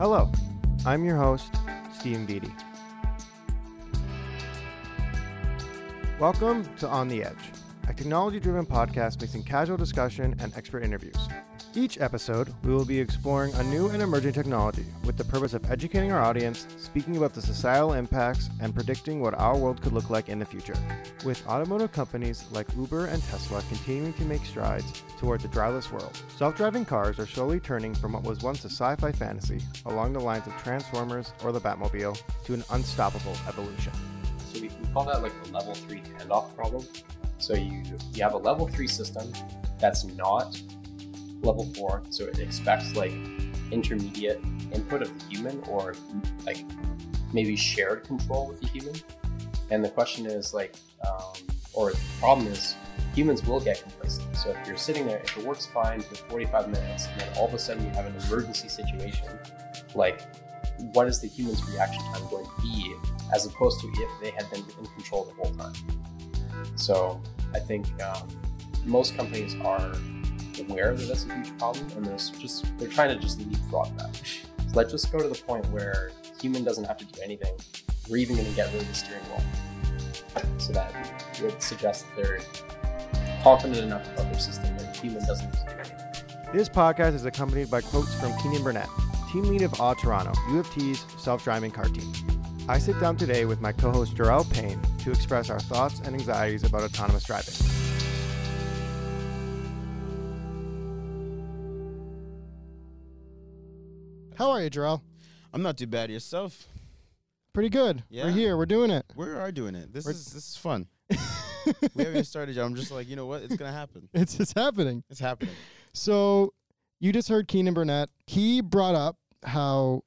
Hello, I'm your host, Stephen Viti. Welcome to On the Edge, a technology driven podcast mixing casual discussion and expert interviews. Each episode, we will be exploring a new and emerging technology with the purpose of educating our audience, speaking about the societal impacts, and predicting what our world could look like in the future. With automotive companies like Uber and Tesla continuing to make strides towards a driverless world, self driving cars are slowly turning from what was once a sci fi fantasy along the lines of Transformers or the Batmobile to an unstoppable evolution. So we, we call that like the level three handoff problem. So you you have a level three system that's not level four, so it expects like intermediate input of the human or like maybe shared control with the human. And the question is like, um, or the problem is, humans will get complacent. So if you're sitting there, if it works fine for 45 minutes, and then all of a sudden you have an emergency situation, like what is the human's reaction time going to be, as opposed to if they had been in control the whole time? So I think um, most companies are aware that that's a huge problem, and there's just they're trying to just leapfrog that. So let's just go to the point where human doesn't have to do anything. We're even going to get rid of the steering wheel, so that would suggest that they're confident enough about their system that human doesn't do anything. This podcast is accompanied by quotes from Keenan Burnett, team lead of aUToronto, U of T's self driving car team. I sit down today with my co host Jor-el Payne to express our thoughts and anxieties about autonomous driving. How are you, Jor-el? I'm not too bad. Yourself? Pretty good. Yeah. We're here. We're doing it. We are doing it. This We're- is this is fun. we haven't started yet. I'm just like, you know what? It's gonna happen. It's just happening. It's happening. So you just heard Keenan Burnett. He brought up how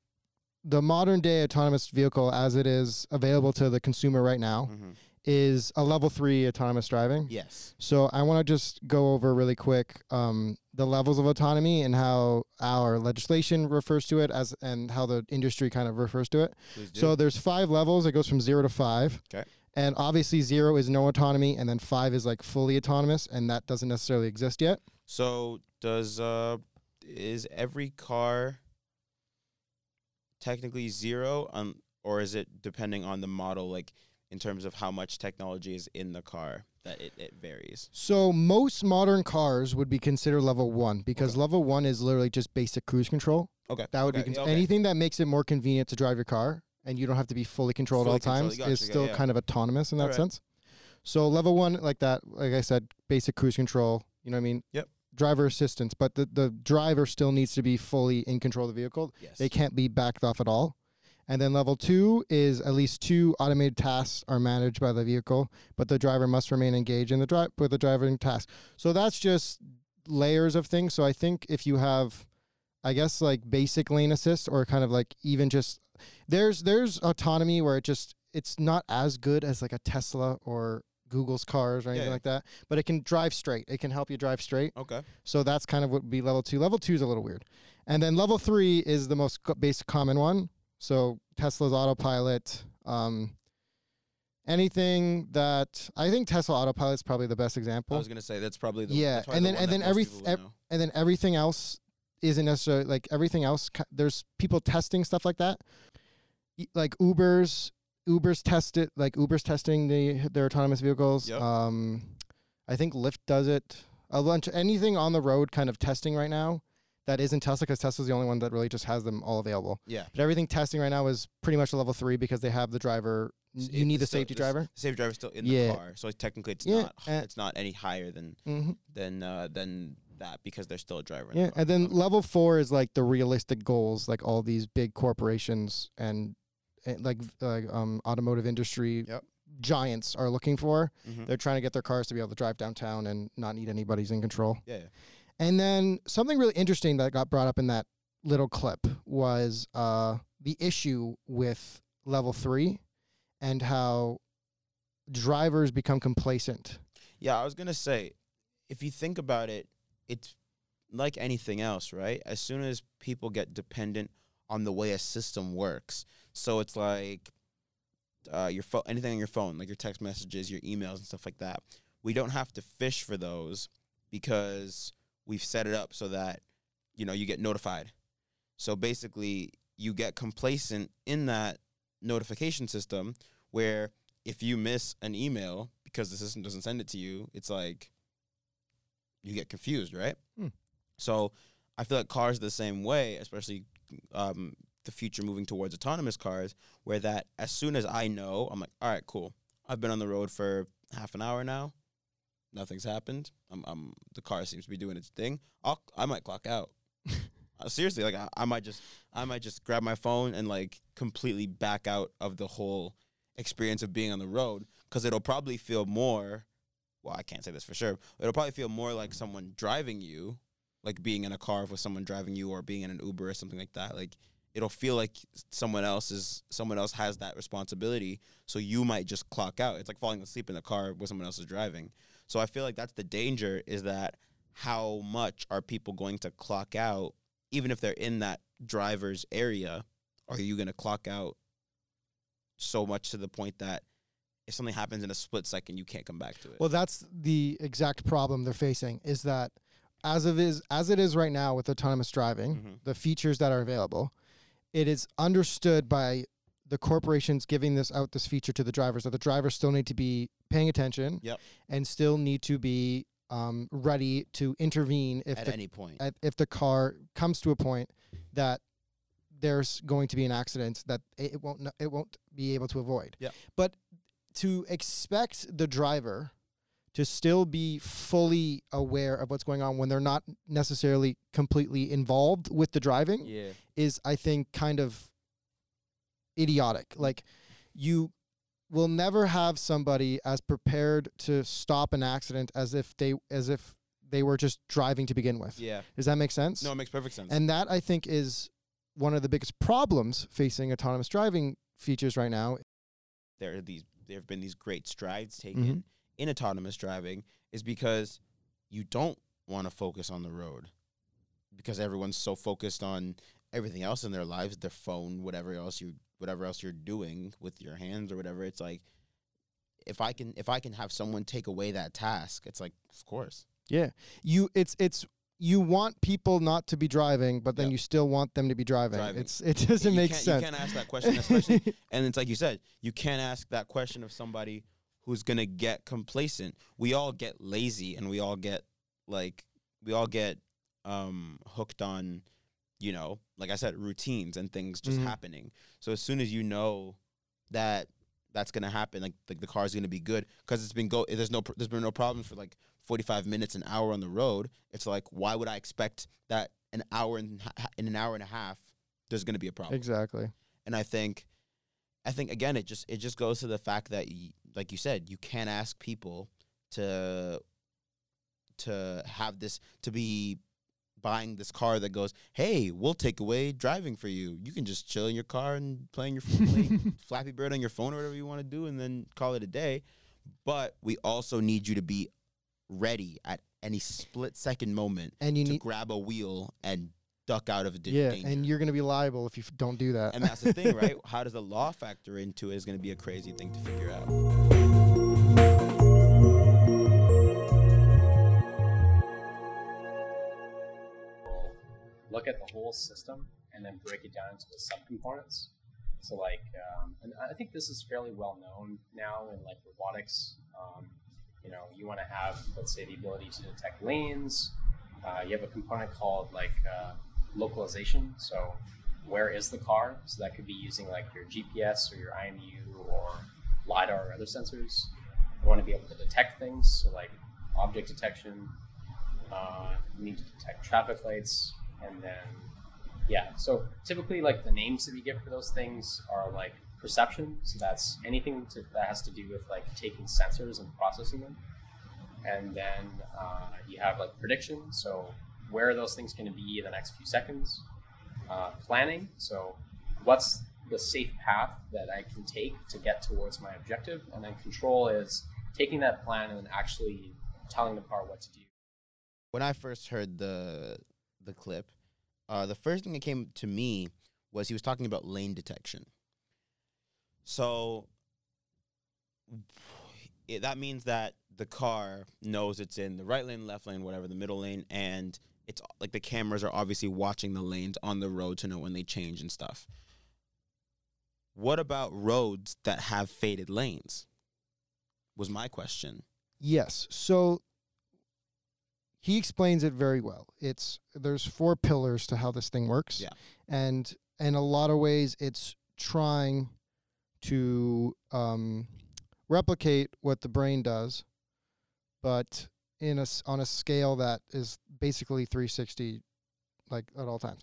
the modern day autonomous vehicle, as it is available to the consumer right now, hmm is a level three autonomous driving. Yes. So I want to just go over really quick um, the levels of autonomy and how our legislation refers to it as and how the industry kind of refers to it. So there's five levels. It goes from zero to five. 'Kay. And obviously zero is no autonomy, and then five is like fully autonomous, and that doesn't necessarily exist yet. So does uh is every car technically zero um or is it depending on the model like in terms of how much technology is in the car that it, it varies? So most modern cars would be considered level one because Okay. level one is literally just basic cruise control. Okay. That would okay, be okay. anything that makes it more convenient to drive your car, and you don't have to be fully controlled Fully at all times. gotcha, is still yeah. kind of autonomous in that Alright. sense. So level one, like that, like I said, basic cruise control. You know what I mean? Yep. Driver assistance, but the the driver still needs to be fully in control of the vehicle. Yes. They can't be backed off at all. And then level two is at least two automated tasks are managed by the vehicle, but the driver must remain engaged in the drive with the driving task. So that's just layers of things. So I think if you have, I guess like basic lane assist or kind of like even just there's there's autonomy where it just it's not as good as like a Tesla or Google's cars or anything yeah. like that, but it can drive straight. It can help you drive straight. Okay. So that's kind of what would be level two. Level two is a little weird. And then level three is the most co- basic common one. So Tesla's autopilot, um, anything that I think Tesla autopilot is probably the best example. I was gonna say that's probably the Yeah, probably and then- one and then every- ev- and then everything else isn't necessarily like everything else. There's people testing stuff like that, like Uber's. Uber's tested like Uber's testing the their autonomous vehicles. Yep. Um, I think Lyft does it. A bunch anything on the road kind of testing right now that isn't Tesla because Tesla's the only one that really just has them all available. Yeah. But everything testing right now is pretty much a level three because they have the driver. S- You need the still- safety the driver. Safety driver still in Yeah. the car, so technically it's Yeah, not it's not any higher than hmm than uh, than that because there's still a driver. In Yeah, the car. and then level four is like the realistic goals, like all these big corporations and, and like like um automotive industry Yep. giants are looking for. Mhm. They're trying to get their cars to be able to drive downtown and not need anybody's in control. yeah, yeah. And then something really interesting that got brought up in that little clip was uh, the issue with level three and how drivers become complacent. Yeah, I was gonna say, if you think about it, it's like anything else, right? As soon as people get dependent on the way a system works, so it's like uh, your phone, anything on your phone, like your text messages, your emails, and stuff like that. We don't have to fish for those because we've set it up so that you know you get notified. So basically, you get complacent in that notification system where if you miss an email because the system doesn't send it to you, it's like you get confused, right? Hmm. So I feel like cars are the same way, especially um, the future moving towards autonomous cars, where that as soon as I know, I'm like, all right, cool. I've been on the road for half an hour now. Nothing's happened. I'm, I'm the car seems to be doing its thing. I'll, I might clock out. Uh, Seriously, like I, I might just, I might just grab my phone and like completely back out of the whole experience of being on the road because it'll probably feel more. Well, I can't say this for sure. It'll probably feel more like someone driving you, like being in a car with someone driving you, or being in an Uber or something like that. Like it'll feel like someone else is someone else has that responsibility. So you might just clock out. It's like falling asleep in the car where someone else is driving. So I feel like that's the danger is that how much are people going to clock out, even if they're in that driver's area? Are you going to clock out so much to the point that if something happens in a split second, you can't come back to it? Well, that's the exact problem they're facing is that as of is as it is right now with autonomous driving, Mhm. the features that are available, it is understood by the corporations giving this out this feature to the drivers that the drivers still need to be paying attention Yep. and still need to be um, ready to intervene if at the any point. at, if the car comes to a point that there's going to be an accident that it, won't it won't be able to avoid. Yeah. But to expect the driver to still be fully aware of what's going on when they're not necessarily completely involved with the driving yeah. is I think kind of idiotic. Like you will never have somebody as prepared to stop an accident as if they as if they were just driving to begin with. Yeah. Does that make sense? No, it makes perfect sense. And that I think is one of the biggest problems facing autonomous driving features right now. there are these there have been these great strides taken Mhm. in autonomous driving is because you don't want to focus on the road because everyone's so focused on everything else in their lives their phone whatever else you whatever else you're doing with your hands or whatever it's like if i can if i can have someone take away that task it's like of course Yeah. You it's it's you want people not to be driving, but then Yeah. you still want them to be driving. Driving. It's it doesn't make sense. you can't ask that question especially And it's like you said, you can't ask that question of somebody who's gonna get complacent. We all get lazy and we all get like we all get um hooked on, you know, like I said, routines and things just Mhm. happening. So as soon as you know that that's gonna happen, like like the car's gonna be good because it's been go. There's no there's been no problems for like 45 minutes, an hour on the road. It's like why would I expect that an hour and in an hour and a half there's gonna be a problem? exactly. and I think, I think again, it just it just goes to the fact that, y- like you said, you can't ask people to to have this to be buying this car that goes, hey, we'll take away driving for you. You can just chill in your car and playing your playing Flappy Bird on your phone or whatever you want to do, and then call it a day. But we also need you to be ready at any split second moment And you to need grab a wheel and duck out of a yeah, danger. and you're going to be liable if you f- don't do that. And that's the thing, right? How does the law factor into it is going to be a crazy thing to figure out. Look at the whole system and then break it down into the subcomponents. So, like, um, and I think this is fairly well known now in like robotics. Um, you know, you want to have, let's say, the ability to detect lanes. Uh, you have a component called like uh, localization. So, where is the car? So that could be using like your GPS or your IMU or lidar or other sensors. You want to be able to detect things, so like object detection. Uh, you need to detect traffic lights, and then yeah. So typically, like the names that we give for those things are like perception. So that's anything to, that has to do with like taking sensors and processing them. And then uh, you have like prediction. So where are those things going to be in the next few seconds? Uh, planning. So what's the safe path that I can take to get towards my objective? And then control is taking that plan and then actually telling the car what to do. When I first heard the the clip, uh, the first thing that came to me was he was talking about lane detection. So it, that means that the car knows it's in the right lane, left lane, whatever, the middle lane, and it's like the cameras are obviously watching the lanes on the road to know when they change and stuff. What about roads that have faded lanes? Was my question. Yes. So he explains it very well. It's there's four pillars to how this thing works. Yeah. And in a lot of ways it's trying to um, replicate what the brain does, but in a on a scale that is basically 360 like at all times.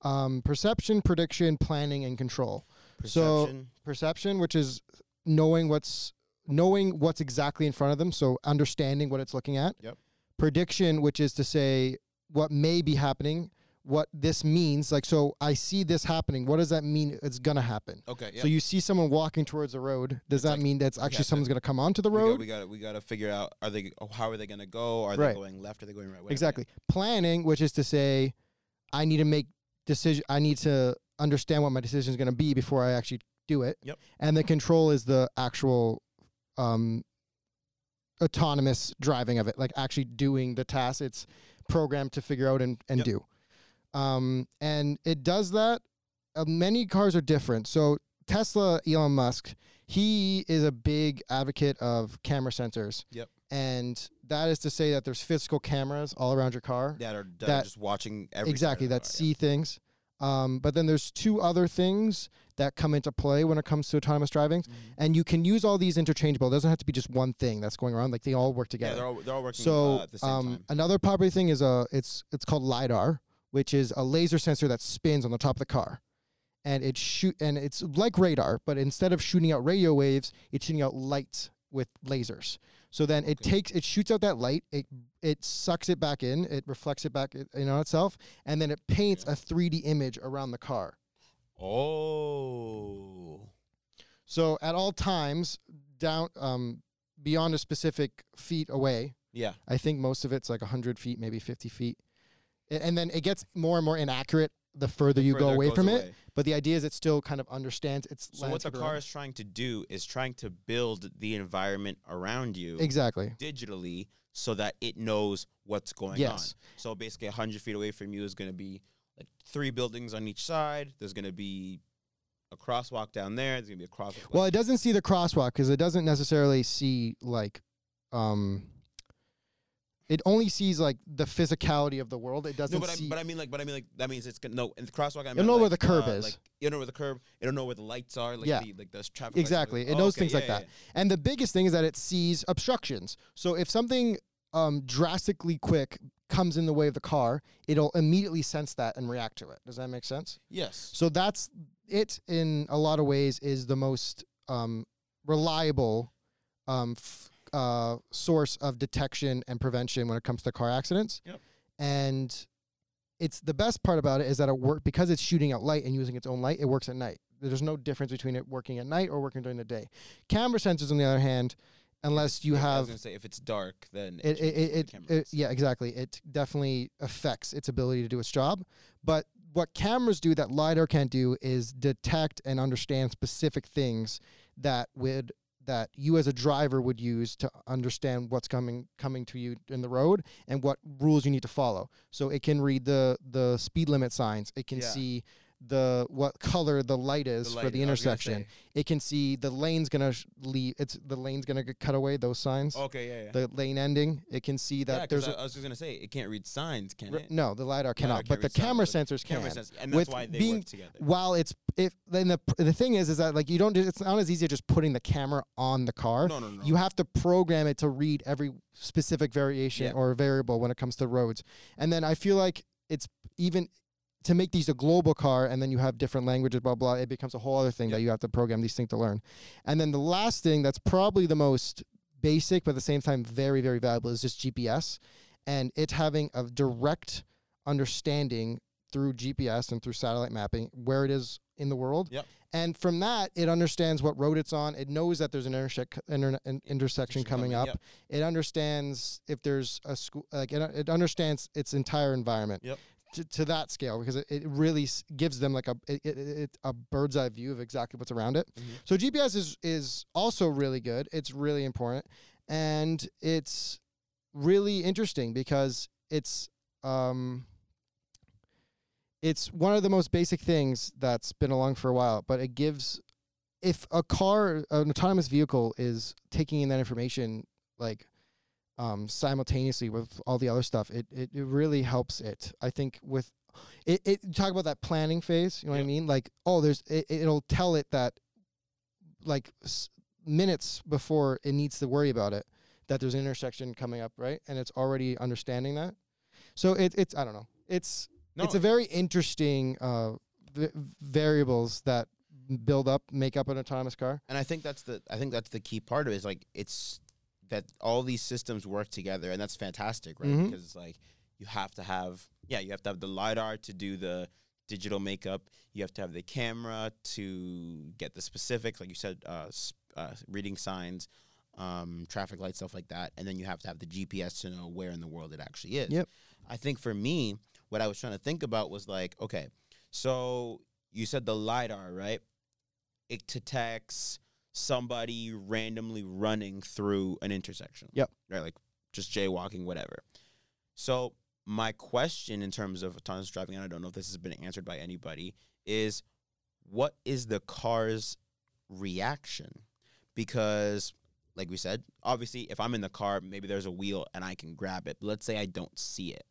Um, perception, prediction, planning and control So- Perception. perception, which is knowing what's knowing what's exactly in front of them, so understanding what it's looking at. Yep. Prediction, which is to say what may be happening, what this means. Like, so I see this happening. What does that mean? It's gonna happen. okay. So you see someone walking towards the road. Does It's that like mean that's actually have to- someone's gonna come onto the road? we got we got to figure out are they oh, how are they going to go? Are Right. they going left? Are they going right? Whatever. Exactly. Planning, which is to say, I need to make decision. I need to understand what my decision is going to be before I actually do it. Yep. And the control is the actual um, autonomous driving of it, like actually doing the task. It's programmed to figure out and, and Yep. do. Um, and it does that. Uh, many cars are different. So Tesla, Elon Musk, he is a big advocate of camera sensors. Yep. And that is to say that there's physical cameras all around your car. That are, that, are just watching every exactly side of the that car, yeah. see things. Um, but then there's two other things that come into play when it comes to autonomous driving, Mhm. and you can use all these interchangeable. It doesn't have to be just one thing that's going around. Like they all work Yeah, together. they're all they're all working so uh, at the same um, time. another popular thing is a it's it's called lidar, which is a laser sensor that spins on the top of the car, and it shoot and it's like radar, but instead of shooting out radio waves, it's shooting out light with lasers. So then it Okay. takes it shoots out that light, it it sucks it back in, it reflects it back in on itself, and then it paints a 3D image around the car. Oh. So at all times, down um, beyond a specific feet away, Yeah. I think most of it's like 100 feet, maybe 50 feet. And then it gets more and more inaccurate the further you go away from it. But the idea is it still kind of understands its So what the car around is trying to do is trying to build the environment around you. Exactly. digitally so that it knows what's going Yes. on. So basically 100 feet away from you is going to be like three buildings on each side. There's going to be a crosswalk down there. There's going to be a crosswalk. Well, it doesn't see the crosswalk because it doesn't necessarily see like, um, it only sees like the physicality of the world. It doesn't no, but I, see. but I mean like but I mean like that means it's gonna no in the crosswalk. I You'll meant, know where the curb uh, is. Like, you know where the curb. It'll know where the lights are. Like Yeah. the, like those traffic. Exactly. It knows okay, things like yeah, that. And the biggest thing is that it sees obstructions. So if something um, drastically quick comes in the way of the car, it'll immediately sense that and react to it. Does that make sense? Yes. So that's it. In a lot of ways, is the most um, reliable um, f- uh, source of detection and prevention when it comes to car accidents. Yep. And it's the best part about it is that it work because it's shooting out light and using its own light. It works at night. There's no difference between it working at night or working during the day. Camera sensors, on the other hand, unless you Yeah, I was have gonna say if it's dark, then it, it, it, it, it yeah exactly it definitely affects its ability to do its job but what cameras do that lidar can't do is detect and understand specific things that would that you as a driver would use to understand what's coming coming to you in the road and what rules you need to follow so it can read the the speed limit signs it can Yeah. see the what color the light is The for the I was gonna intersection it can see the lane's gonna sh- leave it's the lane's gonna get cut away those signs Okay, yeah, yeah. the lane ending. It can see that yeah, there's I, a, I was just gonna say it can't read signs, can it? no, the lidar cannot, but the signs, camera but sensors can. Camera sense, and that's With why they being- work together. While it's if then the the thing is is that like you don't it's not as easy as just putting the camera on the car. No, no, no. You have to program it to read every specific variation Yeah. or variable when it comes to roads. And then I feel like it's even to make these a global car and then you have different languages, blah, blah, it becomes a whole other thing that you have to program these things to learn. And then the last thing that's probably the most basic, but at the same time very, very valuable is just GPS and it having a direct understanding through GPS and through satellite mapping where it is in the world. Yep. And from that, it understands what road it's on. It knows that there's an intersec- inter- an intersection coming up. Yep. It understands if there's a school, like it, it understands its entire environment. Yep. To, to that scale, because it, it really gives them like a it, it, it, a bird's eye view of exactly what's around it. Mhm. So GPS is is also really good. It's really important, and it's really interesting because it's um, it's one of the most basic things that's been along for a while, but it gives if a car, an autonomous vehicle is taking in that information like um, simultaneously with all the other stuff, it, it, it really helps it. I think with it, it talk about that planning phase, you know what I mean? Like, oh, there's it, it'll tell it that like s- minutes before it needs to worry about it that there's an intersection coming up, right? And it's already understanding that. So it, it's I don't know. It's No, it's a very interesting uh, v- variables that build up, make up an autonomous car. and I think that's the I think that's the key part of it is like it's that all these systems work together, and that's fantastic, right? Mhm. Because it's like you have to have yeah, you have to have the lidar to do the digital makeup. You have to have the camera to get the specifics, like you said, uh, uh, reading signs, um, traffic lights, stuff like that, and then you have to have the GPS to know where in the world it actually is. Yep. I think for me, what I was trying to think about was like, okay, so you said the lidar, right? It detects somebody randomly running through an intersection. Yep. Right, like just jaywalking, whatever. So my question in terms of autonomous driving, and I don't know if this has been answered by anybody, is what is the car's reaction? Because like we said, obviously if I'm in the car, maybe there's a wheel and I can grab it. But let's say I don't see it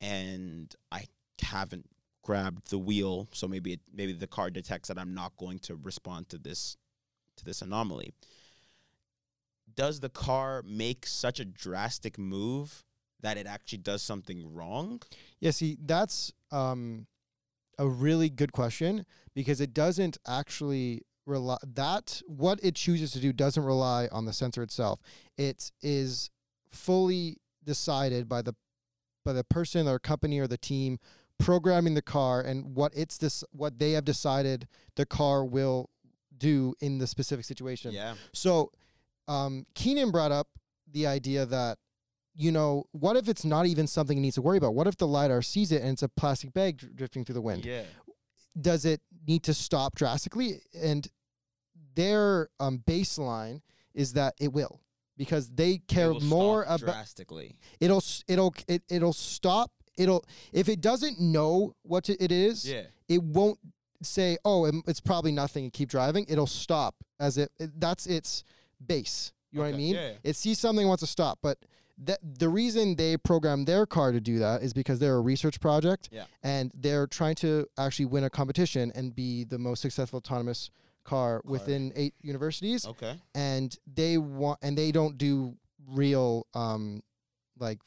and I haven't grabbed the wheel, so maybe it, maybe the car detects that I'm not going to respond to this to this anomaly. Does the car make such a drastic move that it actually does something wrong? Yeah, see, that's um, a really good question because it doesn't actually rely that what it chooses to do doesn't rely on the sensor itself. It is fully decided by the by the person or company or the team programming the car and what it's this what they have decided the car will do in the specific situation. Yeah. So, um, Keenan brought up the idea that, you know, what if it's not even something he needs to worry about? What if the LiDAR sees it and it's a plastic bag dr- drifting through the wind? Yeah. Does it need to stop drastically? And their um, baseline is that it will. Because they care more about drastically. it'll it'll it, it'll stop it'll if it doesn't know what to- it is Yeah. it won't say, "Oh, it's probably nothing," and keep driving. It'll stop as it, it that's its base. You know what I mean? yeah, yeah. It sees something wants to stop, but that the reason they program their car to do that is because they're a research project, Yeah. and they're trying to actually win a competition and be the most successful autonomous car, within eight universities Okay. and they want and they don't do real um like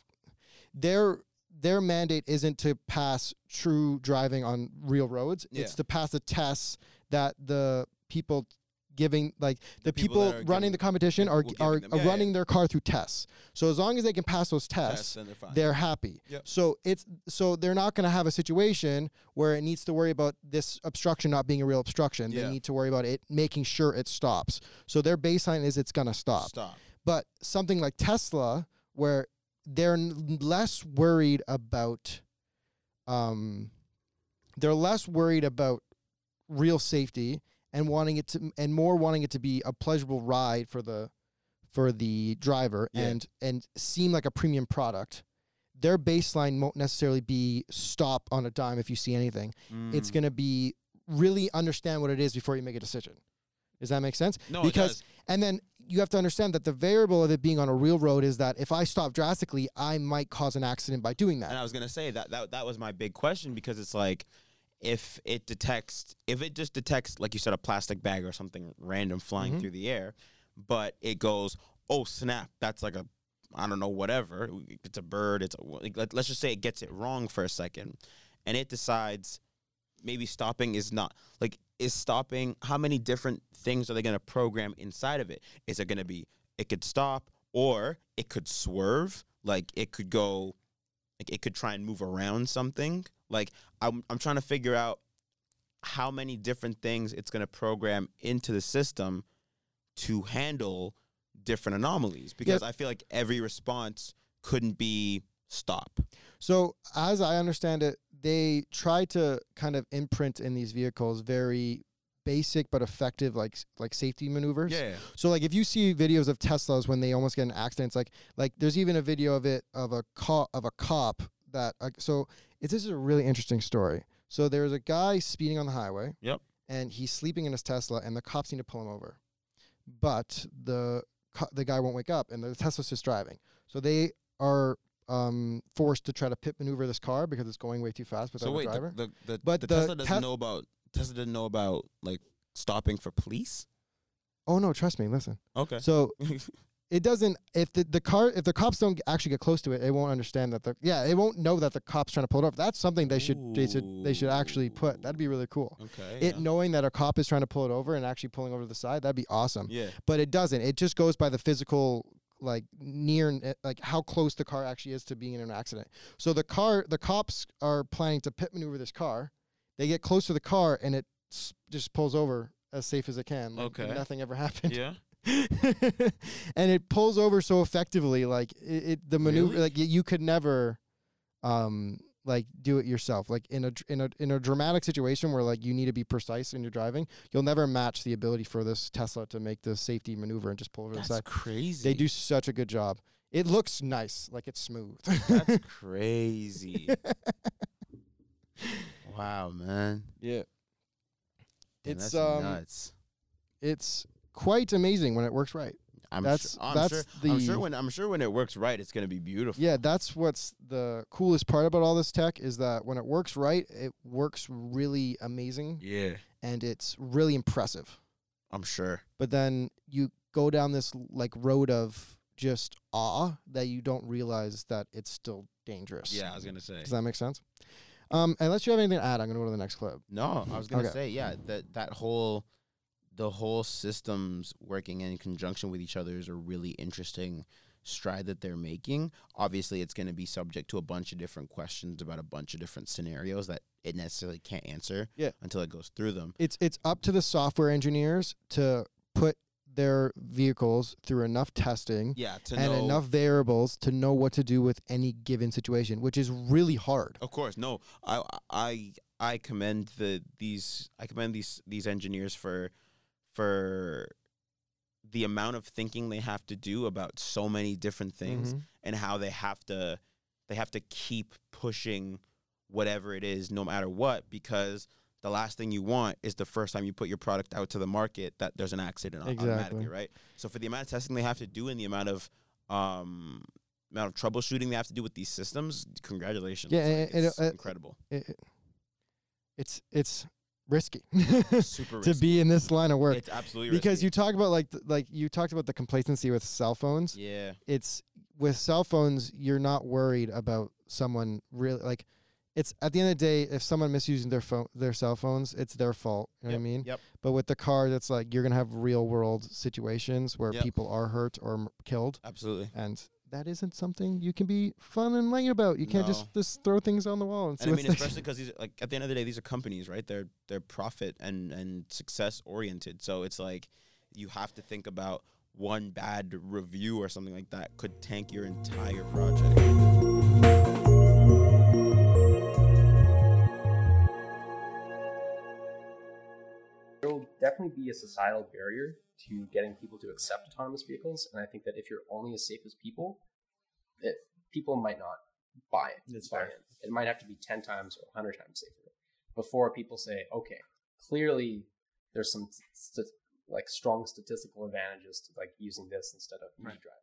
their their mandate isn't to pass true driving on real roads it's to pass the tests that the people giving like the, people people, running giving- the competition are are, giving them- are yeah, yeah. running their car through tests so as long as they can pass those tests Tests they're they're happy. Yep. So it's so they're not going to have a situation where it needs to worry about this obstruction not being a real obstruction. Yeah. They need to worry about it making sure it stops. So their baseline is it's going to stop. Stop. But something like Tesla, where they're less worried about, um, they're less worried about real safety and wanting it to, and more wanting it to be a pleasurable ride for the, for the driver Yeah. and and seem like a premium product. Their baseline won't necessarily be stop on a dime if you see anything. It's Mm. going to be really understand what it is before you make a decision. Does that make sense? no, because and then you have to understand that the variable of it being on a real road is that if I stop drastically, I might cause an accident by doing that. And. I was gonna say that that that was my big question because it's like if it detects if it just detects like you said a plastic bag or something random flying Mhm. through the air, but it goes oh snap that's like a I don't know whatever it's a bird it's a, like, let- let's just say it gets it wrong for a second, and it decides maybe stopping is not like is stopping how many different things are they going to program inside of it? Is it going to be it could stop or it could swerve? Like it could go like it could try and move around something? Like i'm, I'm trying to figure out how many different things it's going to program into the system to handle different anomalies. Because i feel like every response couldn't be stop So as I understand it, they try to kind of imprint in these vehicles very basic but effective like like safety maneuvers. Yeah. So like if you see videos of Teslas when they almost get in accidents, like like there's even a video of it of a cop of a cop that uh, so it, this is a really interesting story. So there's a guy speeding on the highway. Yep. And he's sleeping in his Tesla, and the cops need to pull him over, but the the guy won't wake up, and the Tesla's just driving. So they are um, forced to try to pit maneuver this car because it's going way too fast without So wait, a the, driver. the, the, But the the Tesla doesn't Tes- know about Tesla didn't know about like stopping for police. oh no, trust me, listen. Okay. So it doesn't if the, the car if the cops don't actually get close to it, it won't understand that the yeah it won't know that the cops trying to pull it over. That's something they should they should they should actually put. That'd be really cool. okay. It yeah. knowing that a cop is trying to pull it over and actually pulling over to the side, that'd be awesome. yeah. But it doesn't. It just goes by the physical like near like how close the car actually is to being in an accident. So the car the cops are planning to pit maneuver this car. They get close to the car and it s- just pulls over as safe as it can. like Okay. Nothing ever happened. Yeah. and it pulls over so effectively like it, it the maneuver Really? like you could never um like do it yourself like in a in a in a dramatic situation where like you need to be precise when you're driving you'll never match the ability for this Tesla to make the safety maneuver and just pull over That's the side crazy. they do such a good job it looks nice like it's smooth That's crazy. wow, man. yeah Damn, It's, um, nuts. it's quite amazing when it works right I'm that's- sure, I'm that's sure, I'm sure when I'm sure when it works right, it's gonna be beautiful. Yeah, that's what's the coolest part about all this tech is that when it works right, it works really amazing Yeah. and it's really impressive. I'm sure. But then you go down this like road of just awe that you don't realize that it's still dangerous. Yeah, I was gonna say. Does that make sense? Um, unless you have anything to add, I'm gonna go to the next clip. No, I was gonna Okay. say yeah. That that whole the whole systems working in conjunction with each other is a really interesting stride that they're making. Obviously, it's going to be subject to a bunch of different questions about a bunch of different scenarios that it necessarily can't answer Yeah. until it goes through them. It's it's up to the software engineers to put their vehicles through enough testing Yeah, and know enough variables to know what to do with any given situation, which is really hard. Of course, no. I I I commend the these I commend these these engineers for for the amount of thinking they have to do about so many different things Mhm. and how they have to they have to keep pushing whatever it is no matter what because the last thing you want is the first time you put your product out to the market that there's an accident au- automatically, Exactly. right? So for the amount of testing they have to do and the amount of um amount of troubleshooting they have to do with these systems, congratulations. Yeah, Like, and- and, it's uh, incredible. It- it- it's it's risky Super to be in this line of work It's absolutely because risky. you talk about like th- like you talked about the complacency with cell phones. yeah. It's with cell phones you're not worried about someone really like it's at the end of the day if someone misusing their phone their cell phones it's their fault you know Yep, what i mean Yep. but with the car that's like you're gonna have real world situations where Yep. people are hurt or m- killed Absolutely. and that isn't something you can be fun and light about. You can't just No. just throw things on the wall and see And I mean, especially because these, like, at the end of the day, these are companies, right? They're they're profit and and success oriented. So it's like you have to think about one bad review or something like that could tank your entire project. Definitely be a societal barrier to getting people to accept autonomous vehicles, and I think that if you're only as safe as people, it, people might not buy it. That's buy fair. it. It might have to be ten times or hundred times safer before people say, okay, clearly there's some st- like strong statistical advantages to like using this instead of Right. driving.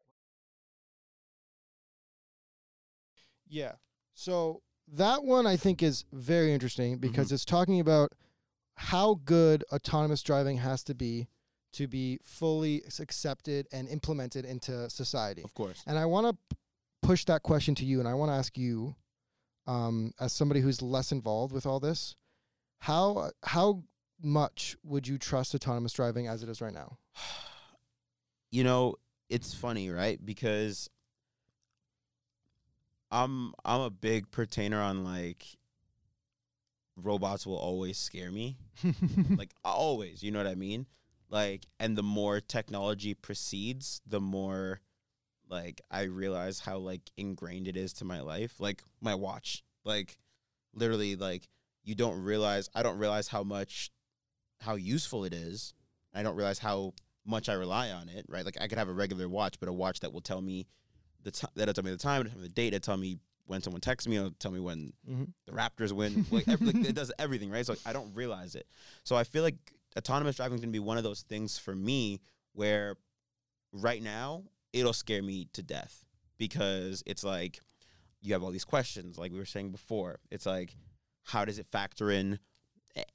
Yeah. So that one I think is very interesting because mm-hmm. it's talking about how good autonomous driving has to be to be fully accepted and implemented into society. Of course. And I want to push that question to you, and I want to ask you, um, as somebody who's less involved with all this, how how much would you trust autonomous driving as it is right now? you know, it's funny, right? Because I'm I'm a big pertainer on like robots will always scare me. like always, you know what I mean? Like and the more technology proceeds, the more like I realize how like ingrained it is to my life. Like my watch. Like literally like you don't realize I don't realize how much how useful it is. I don't realize how much I rely on it, right? Like I could have a regular watch, but a watch that will tell me the time that'll tell me the time, it'll tell me the date, it'll tell me when someone texts me, it'll tell me when Mm-hmm. the Raptors win. Like, ev- like it does everything, right? So I don't realize it. So I feel like autonomous driving is going to be one of those things for me where right now it'll scare me to death because it's like you have all these questions, like we were saying before. It's like, how does it factor in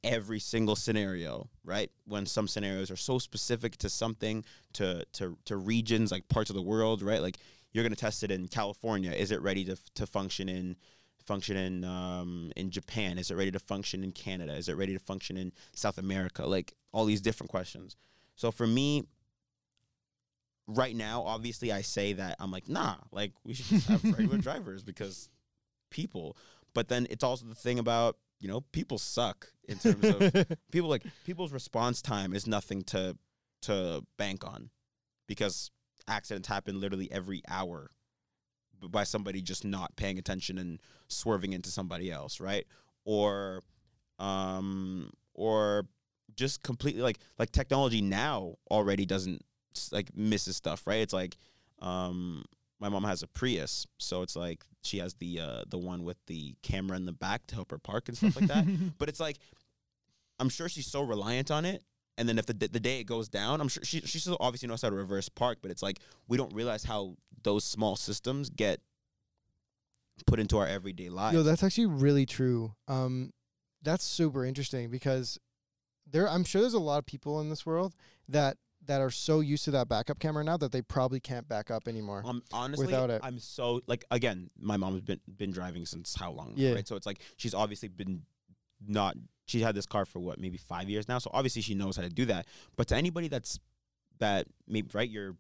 every single scenario, right? When some scenarios are so specific to something, to to to regions, like parts of the world, right? Like you're gonna test it in California. Is it ready to to function in function in um, in Japan? Is it ready to function in Canada? Is it ready to function in South America? Like all these different questions. So for me, right now, obviously, I say that I'm like, nah, like we should just have regular drivers because people. But then it's also the thing about you know people suck in terms of people like people's response time is nothing to to bank on because accidents happen literally every hour by somebody just not paying attention and swerving into somebody else right or um or just completely like like technology now already doesn't like misses stuff right it's like um my mom has a Prius so it's like she has the uh the one with the camera in the back to help her park and stuff like that but it's like I'm sure she's so reliant on it. And then if the the day it goes down, I'm sure she she still obviously knows how to reverse park, but it's like we don't realize how those small systems get put into our everyday lives. No, that's actually really true. Um, that's super interesting because there, I'm sure there's a lot of people in this world that that are so used to that backup camera now that they probably can't back up anymore. um, honestly, without it. I'm so like again, my mom's been been driving since how long? Yeah. Right. So it's like she's obviously been not. She's had this car for what maybe five years now. So obviously she knows how to do that. But to anybody that's that maybe right, you're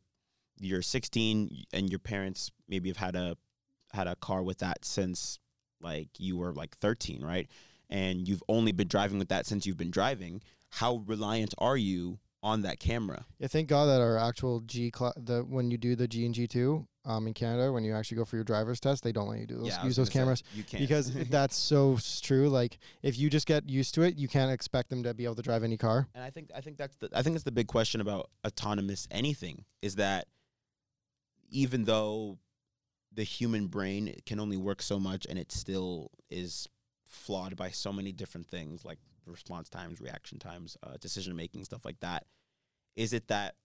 you're 16 and your parents maybe have had a had a car with that since like you were like 13, right? And you've only been driving with that since you've been driving. How reliant are you on that camera? Yeah, thank God that our actual G cla- the when you do the G and G two um in Canada when you actually go for your driver's test they don't let you do those Yeah, use those cameras you can't because that's so true. Like if you just get used to it, you can't expect them to be able to drive any car. And I think I think that's the I think that's the big question about autonomous anything is that even though the human brain can only work so much and it still is flawed by so many different things like response times, reaction times, uh, decision making, stuff like that. Is it that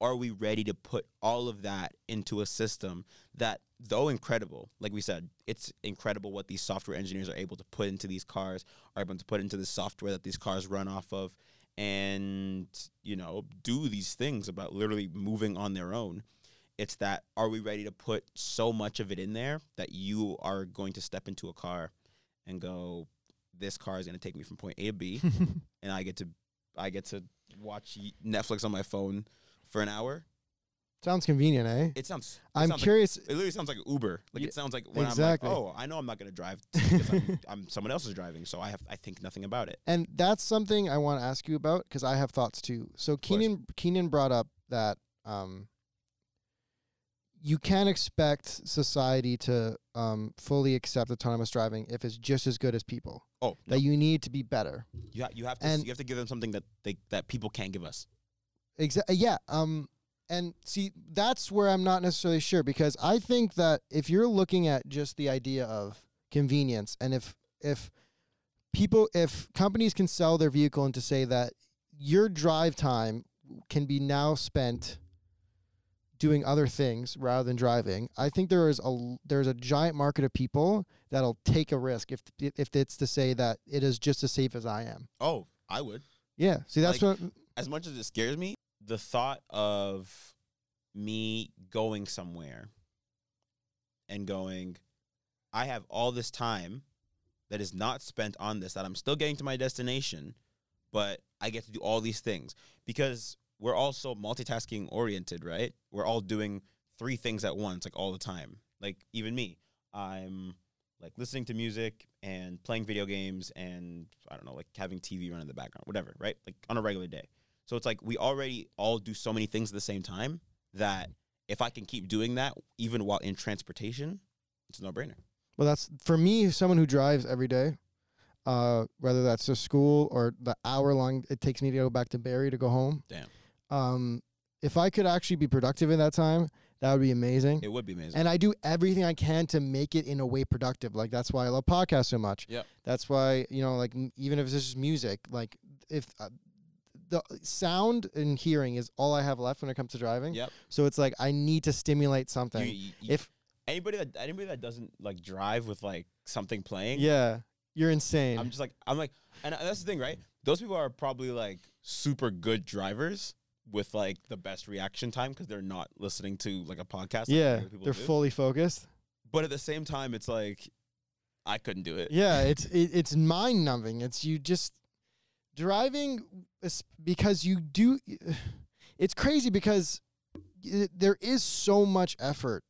are we ready to put all of that into a system that though incredible like we said it's incredible what these software engineers are able to put into these cars are able to put into the software that these cars run off of and you know do these things about literally moving on their own. It's that are we ready to put so much of it in there that you are going to step into a car and go this car is going to take me from point a to b and i get to i get to watch netflix on my phone for an hour Sounds convenient, eh? it sounds it I'm sounds like- curious. it literally sounds like Uber. Like it sounds like when exactly. I'm like, oh, I know I'm not gonna drive because I'm, I'm someone else is driving, so I have I think nothing about it. And that's something I want to ask you about because I have thoughts too. So. Keenan Keenan brought up that um, you can't expect society to um, fully accept autonomous driving if it's just as good as people. Oh, no, That you need to be better. you ha- you have to and- you have to give them something that they that people can't give us. Exactly. Yeah. Um. And see, that's where I'm not necessarily sure because I think that if you're looking at just the idea of convenience, and if if people, if companies can sell their vehicle and to say that your drive time can be now spent doing other things rather than driving, I think there is a there's a giant market of people that'll take a risk if if it's to say that it is just as safe as I am. Oh, I would. Yeah. See, that's Like, what. As much as it scares me, the thought of me going somewhere and going, I have all this time that is not spent on this, that I'm still getting to my destination, but I get to do all these things because we're also multitasking oriented, right? We're all doing three things at once, like all the time. Like even me, I'm like listening to music and playing video games and I don't know, like having TV run in the background, whatever, right? Like on a regular day. So it's like we already all do so many things at the same time that if I can keep doing that even while in transportation, it's a no brainer. Well, that's for me, someone who drives every day, uh, whether that's to school or the hour long it takes me to go back to Barrie to go home. Damn. Um, if I could actually be productive in that time, That would be amazing. It would be amazing. And I do everything I can to make it in a way productive. Like that's why I love podcasts so much. Yep. That's why you know, like even if it's just music, like if uh, the sound and hearing is all I have left when it comes to driving. Yep. So it's like I need to stimulate something. You- you- if anybody that anybody that doesn't like drive with like something playing, yeah, you're insane. I'm just like I'm like, and uh, that's the thing, right? Those people are probably like super good drivers with like the best reaction time because they're not listening to like a podcast. like yeah, other people they're do. fully focused. But at the same time, it's like I couldn't do it. Yeah, it's it, it's mind numbing. It's you just driving is because you do. It's crazy because y- there is so much effort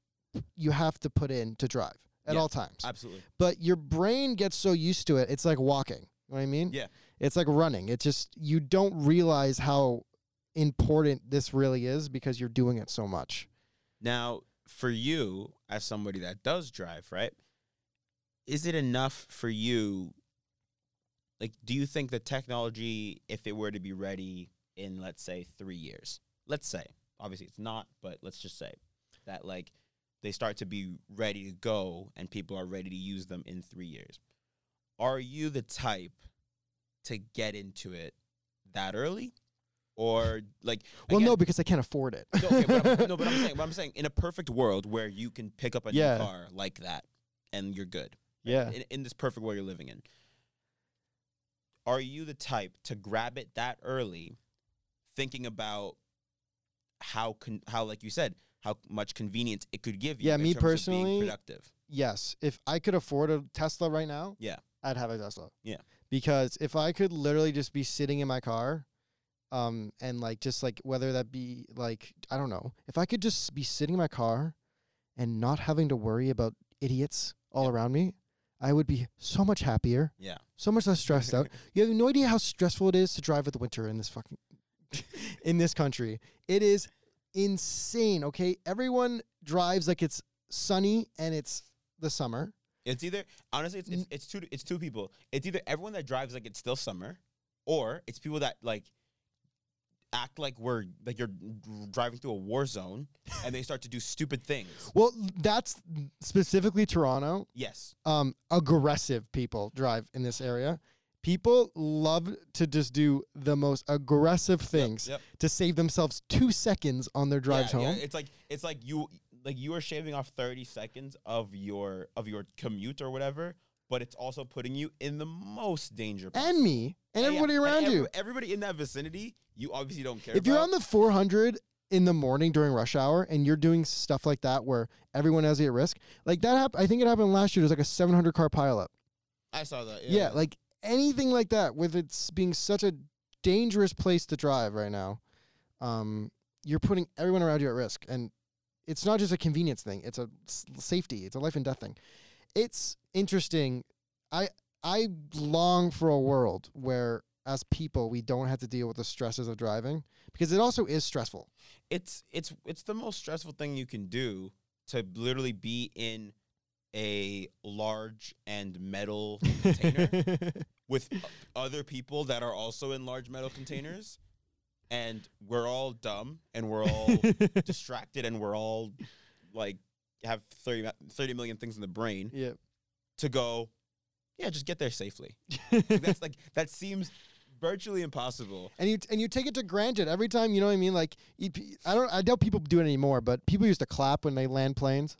you have to put in to drive at Yeah, all times. Absolutely. But your brain gets so used to it. It's like walking. You know what I mean? Yeah. It's like running. It just you don't realize how important this really is because you're doing it so much. Now, for you as somebody that does drive, right? Is it enough for you? Like, do you think the technology, if it were to be ready in, let's say, three years, let's say, obviously it's not, but let's just say that, like, they start to be ready to go and people are ready to use them in three years. Are you the type to get into it that early? Or, like, Well, again, no, because I can't afford it. no, okay, but I'm, no, but I'm saying, but I'm saying, in a perfect world where you can pick up a Yeah. new car like that, and you're good. right? yeah. In, in this perfect world you're living in, are you the type to grab it that early, thinking about how con- how like you said how much convenience it could give you? Yeah, me terms of being personally, productive. yes, if I could afford a Tesla right now, Yeah. I'd have a Tesla. Yeah. Because if I could literally just be sitting in my car, um, and like just like whether that be like I don't know, if I could just be sitting in my car and not having to worry about idiots all around me, I would be so much happier, Yeah, so much less stressed out. You have no idea how stressful it is to drive with the winter in this fucking in this country. It is insane. Okay, everyone drives like it's sunny and it's the summer. it's either honestly it's, it's it's two it's two people. It's either everyone that drives like it's still summer, or it's people that like act like we're like you're driving through a war zone and they start to do stupid things. Well, that's specifically Toronto. Yes. Um, aggressive people drive in this area. People love to just do the most aggressive things Yep. to save themselves two seconds on their drives yeah, yeah, home. It's like it's like you like you are shaving off 30 seconds of your of your commute or whatever, but it's also putting you in the most danger. and me and Yeah, everybody and around every- you. Everybody in that vicinity, you obviously don't care If you're on the 400 in the morning during rush hour and you're doing stuff like that where everyone has at risk, like that happened. I think it happened last year. There's like a 700 car pileup. I saw that. Yeah, like anything like that, with it's being such a dangerous place to drive right now, um, you're putting everyone around you at risk, and it's not just a convenience thing; it's a s- safety, it's a life and death thing. It's interesting. I I long for a world where, as people, we don't have to deal with the stresses of driving because it also is stressful. it's it's it's the most stressful thing you can do to literally be in a large and metal container with other people that are also in large metal containers and we're all dumb and we're all distracted and we're all like have 30, 30 million things in the brain yeah. to go yeah just get there safely Like, that's like that seems virtually impossible and you and you take it to granted every time. You know what I mean? Like you, I don't. I doubt people do it anymore, but people used to clap when they land planes.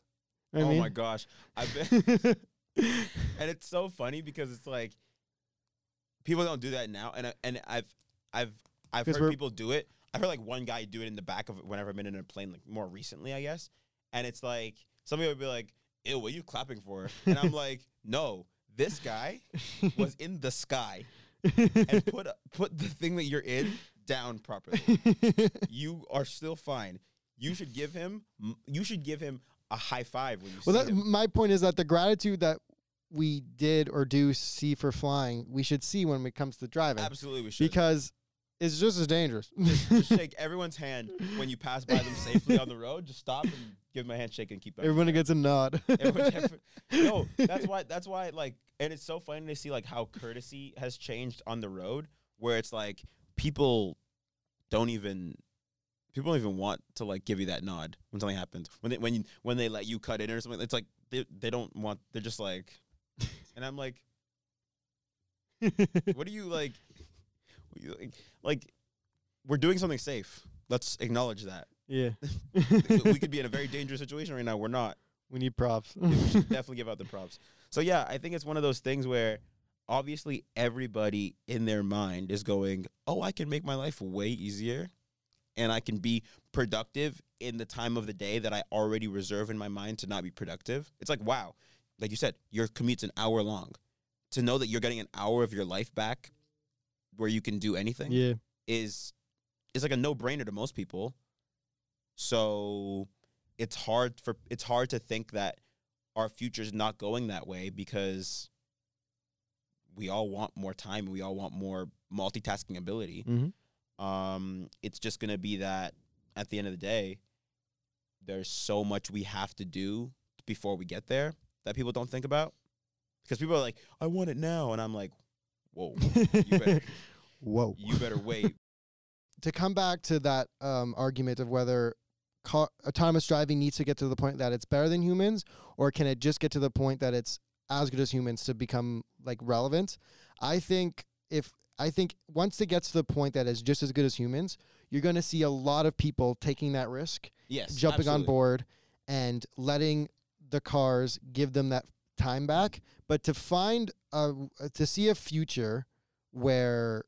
You know oh I my gosh i've been and it's so funny because it's like people don't do that now and I, and i've i've i've heard people do it i've heard like one guy do it in the back of whenever i've been in a plane like more recently i guess and it's like somebody would be like ew what are you clapping for and i'm like no this guy was in the sky and put put the thing that you're in down properly you are still fine you should give him you should give him a high five when you well, see that, him. my point is that the gratitude that we did or do see for flying, we should see when it comes to driving Absolutely, we should. because it's just as dangerous. just shake everyone's hand when you pass by them safely on the road. Just stop and give them a handshake and keep. Everyone gets a nod. No, that's why. That's why. Like, and it's so funny to see like how courtesy has changed on the road, where it's like people don't even people don't even want to like give you that nod when something happens. When they when you, when they let you cut in or something, it's like they they don't want. They're just like, and I'm like, what are you like? what are you, like, like, we're doing something safe. Let's acknowledge that. Yeah. we could be in a very dangerous situation right now. We're not. we need props. we should definitely give out the props. So yeah, I think it's one of those things where obviously everybody in their mind is going, "Oh, I can make my life way easier and I can be productive in the time of the day that I already reserve in my mind to not be productive." It's like, "Wow." Like you said, your commute's an hour long. To know that you're getting an hour of your life back where you can do anything yeah. is is like a no-brainer to most people. So it's hard for it's hard to think that our future is not going that way because we all want more time and we all want more multitasking ability. Mm-hmm. Um, it's just gonna be that at the end of the day, there's so much we have to do before we get there that people don't think about. Because people are like, I want it now, and I'm like, whoa, you better, Whoa. you better wait. to come back to that um, argument of whether car- autonomous driving needs to get to the point that it's better than humans, or can it just get to the point that it's as good as humans to become like relevant? I think if I think once it gets to the point that it's just as good as humans, you're going to see a lot of people taking that risk, Yes, jumping on board, and letting the cars give them that time back. But to find a to see a future where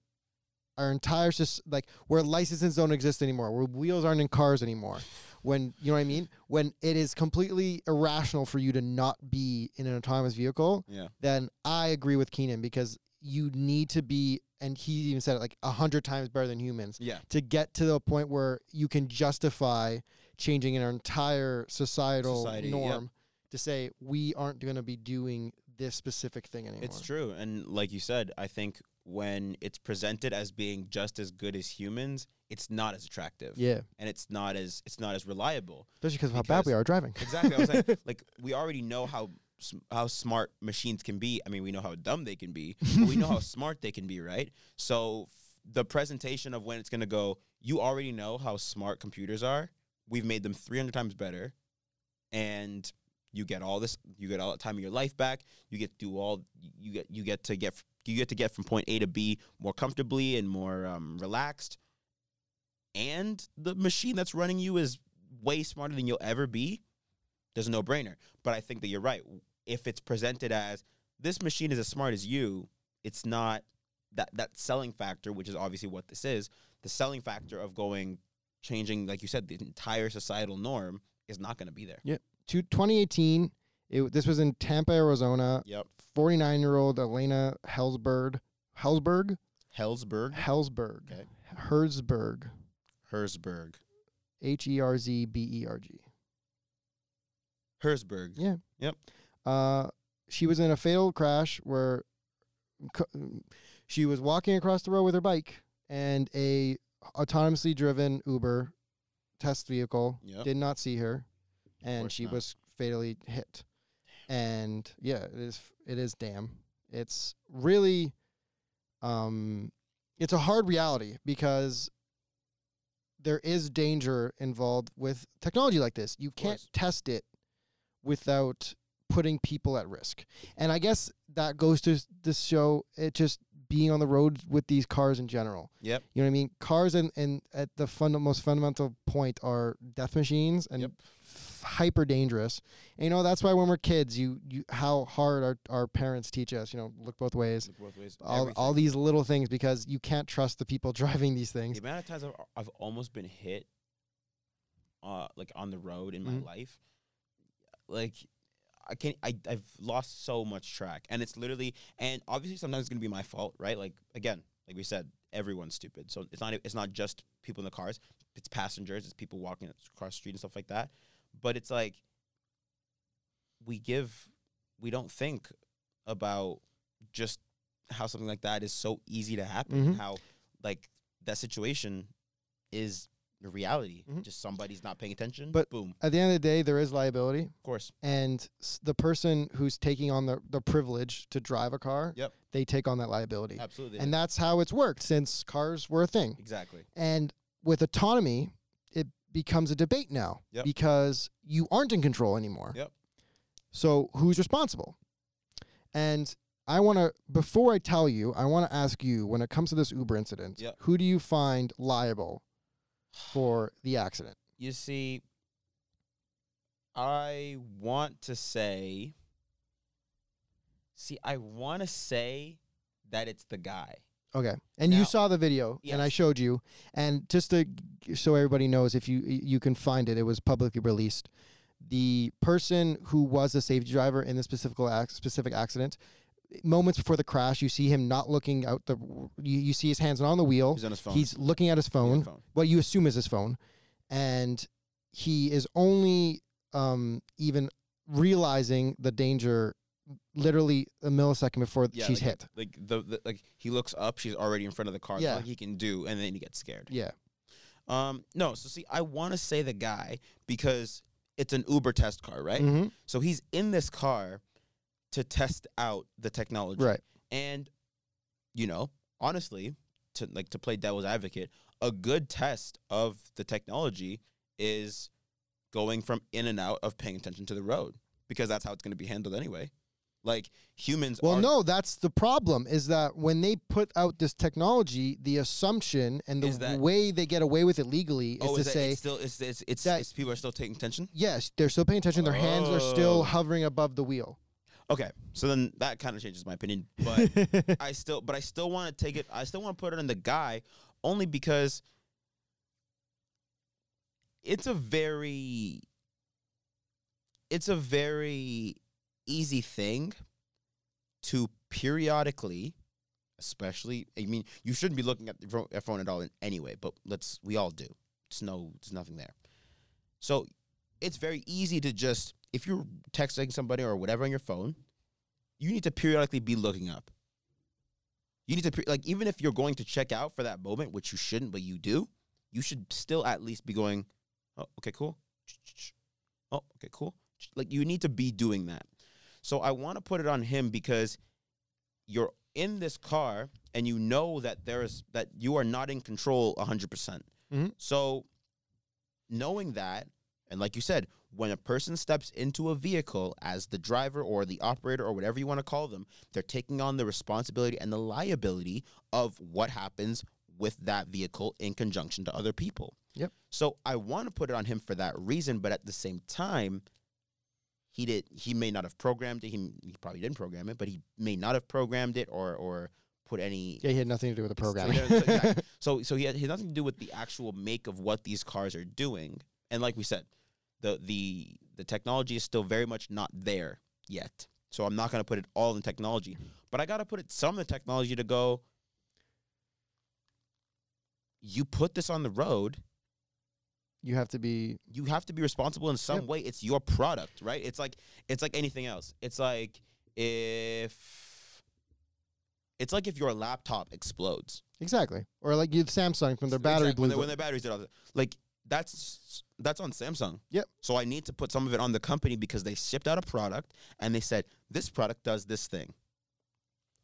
our entire like where licenses don't exist anymore, where wheels aren't in cars anymore, when you know what I mean, when it is completely irrational for you to not be in an autonomous vehicle, Yeah. then I agree with Keenan because you need to be, and he even said it like a hundred times better than humans Yeah. to get to the point where you can justify changing an entire societal Society, yep. norm to say we aren't going to be doing this specific thing anymore. It's true. And like you said, I think when it's presented as being just as good as humans, it's not as attractive. Yeah, And it's not as it's not as reliable. especially because of how bad we are driving. Exactly. I was like, like we already know how how smart machines can be. I mean, we know how dumb they can be, but we know how smart they can be, right? So f- the presentation of when it's going to go, you already know how smart computers are. We've made them 300 times better and you get all this you get all the time of your life back. You get to do all you get you get to get you get to get from point A to B more comfortably and more um, relaxed. And the machine that's running you is way smarter than you'll ever be there's a no brainer. But I think that you're right. If it's presented as this machine is as smart as you, it's not that that selling factor, which is obviously what this is. The selling factor of going changing, like you said, the entire societal norm is not going to be there. To 2018, it, this was in Tempe, Arizona. Yep. 49 year old Elena Hellsberg, Hellsberg, Hellsberg, Hellsberg, Okay. Herzberg, Herzberg, H E R Z B E R G. Herzberg. Yeah. Yep. Uh, she was in a fatal crash where c- she was walking across the road with her bike, and a autonomously driven Uber test vehicle Yep. did not see her, and she not. was fatally hit. And yeah, it is. It is damn. It's really, um, it's a hard reality because there is danger involved with technology like this. You can't test it without putting people at risk. And I guess that goes to this show it just being on the road with these cars in general. Yep. You know what I mean? Cars and, and at the funda- most fundamental point are death machines and Yep. Hyper dangerous. And, you know, that's why when we're kids, you, you how hard our, our parents teach us, you know, look both ways. Look both ways. All, all these little things because you can't trust the people driving these things. The amount of times I've, I've almost been hit, uh, like on the road in my Mhm. life, like I can't. I I've lost so much track, and it's literally, and obviously sometimes it's gonna be my fault, right? Like again, like we said, everyone's stupid, so it's not it's not just people in the cars, it's passengers, it's people walking across the street and stuff like that. But it's like we give, we don't think about just how something like that is so easy to happen, and Mhm. how like that situation is a reality. Mhm. Just somebody's not paying attention. But- boom, At the end of the day, there is liability. of course. and the person who's taking on the, the privilege to drive a car, Yep. they take on that liability. Absolutely. And that's how it's worked since cars were a thing. exactly. And with autonomy, becomes a debate now Yep. because you aren't in control anymore. Yep. So who's responsible? And I want to before I tell you, I want to ask you when it comes to this Uber incident, Yep. who do you find liable for the accident? You see, I want to say. See, I want to say that it's the guy. Okay. And you saw the video and I showed you and just to so everybody knows if you you can find it it was publicly released. The person who was the safety driver in the specific specific accident moments before the crash you see him not looking out the you, you see his hands on the wheel. He's on his phone. He's looking at his phone. his phone. What you assume is his phone and he is only um even realizing the danger literally a millisecond before Yeah, she's like, hit. Like the, the like he looks up, she's already in front of the car. Yeah. Yeah. he can do, and then he gets scared. Yeah. Um, no. So see, I want to say the guy because it's an Uber test car, right? Mhm. So he's in this car to test out the technology, Right. And you know, honestly, to like to play devil's advocate, a good test of the technology is going from in and out of paying attention to the road because that's how it's going to be handled anyway. Like humans. Well, no, that's the problem. Is that when they put out this technology, the assumption and the Is that- way they get away with it legally is Oh, to is that say, it's still it's it's it's, that- it's people are still taking attention. yes, they're still paying attention. Their hands are still Oh. hovering above the wheel. Okay, so then that kind of changes my opinion, but I still, but I still want to take it. I still want to put it on the guy, only because it's a very, it's a very easy thing to periodically, especially. I mean, you shouldn't be looking at the phone at all in anyway, but let's. We all do. It's no. There's nothing there. So it's very easy to just if you're texting somebody or whatever on your phone, you need to periodically be looking up. You need to like even if you're going to check out for that moment, which you shouldn't, but you do, you should still at least be going, "Oh, okay, cool." Oh, okay, cool. Like you need to be doing that. So I want to put it on him because you're in this car and you know that there's that you are not in control 100%. percent Mhm. So knowing that and like you said, when a person steps into a vehicle as the driver or the operator or whatever you want to call them, they're taking on the responsibility and the liability of what happens with that vehicle in conjunction to other people. Yep. So I want to put it on him for that reason, but at the same time, he did he may not have programmed it. He, he probably didn't program it, but he may not have programmed it or or put any Yeah, he had nothing to do with the programming. so, exactly. So so he had, he had nothing to do with the actual make of what these cars are doing. And like we said, the the the technology is still very much not there yet. So I'm not gonna put it all in technology, but I gotta put it some of the technology to go. You put this on the road, you have to be you have to be responsible in some way. It's your product, right? It's like it's like anything else. It's like if it's like if your laptop explodes. exactly, or like you Samsung when their battery Exactly, when, blew. their- when their batteries did all that. Like that's that's on Samsung. Yep. So I need to put some of it on the company because they shipped out a product and they said this product does this thing.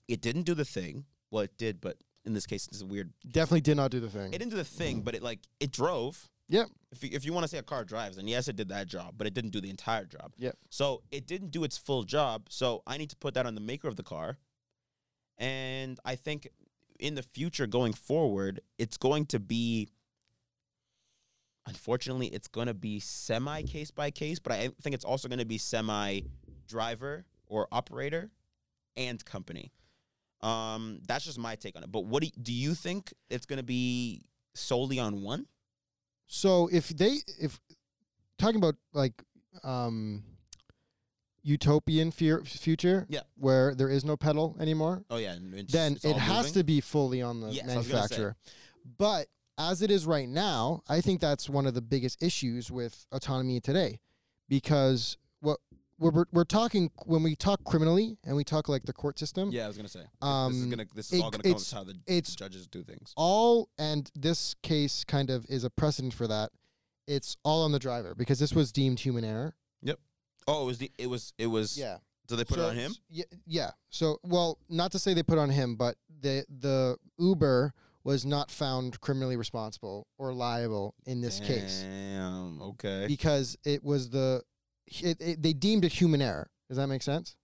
It didn't do the thing. Well, it did, but in this case, it's weird. Definitely did not do the thing. It didn't do the thing, mm. but it like it drove. Yep. If you, if you want to say a car drives, and yes, it did that job, but it didn't do the entire job. Yep. So it didn't do its full job. So I need to put that on the maker of the car. And I think in the future going forward, it's going to be unfortunately it's going to be semi case by case, but I think it's also going to be semi driver or operator and company. Um that's just my take on it. But what do you, do you think it's going to be solely on one? So if they if talking about like um utopian fear, future Yeah. where there is no pedal anymore Oh yeah, it's- then it's it has moving? to be fully on the Yes, I was gonna say. manufacturer but as it is right now i think that's one of the biggest issues with autonomy today because we're, we're, we're talking when we talk criminally and we talk like the court system Yeah, I was gonna say. um this is gonna. This is it- all gonna come it's- how the it's judges do things. all and this case kind of is a precedent for that it's all on the driver because this was deemed human error Yep. Oh, it was the. It was. It was. yeah Did they put So- it on him? Yeah, yeah. So, well, not to say they put on him, but the the Uber was not found criminally responsible or liable in this case Damn. Okay. because it was the it, it, they deemed it human error. Does that make sense?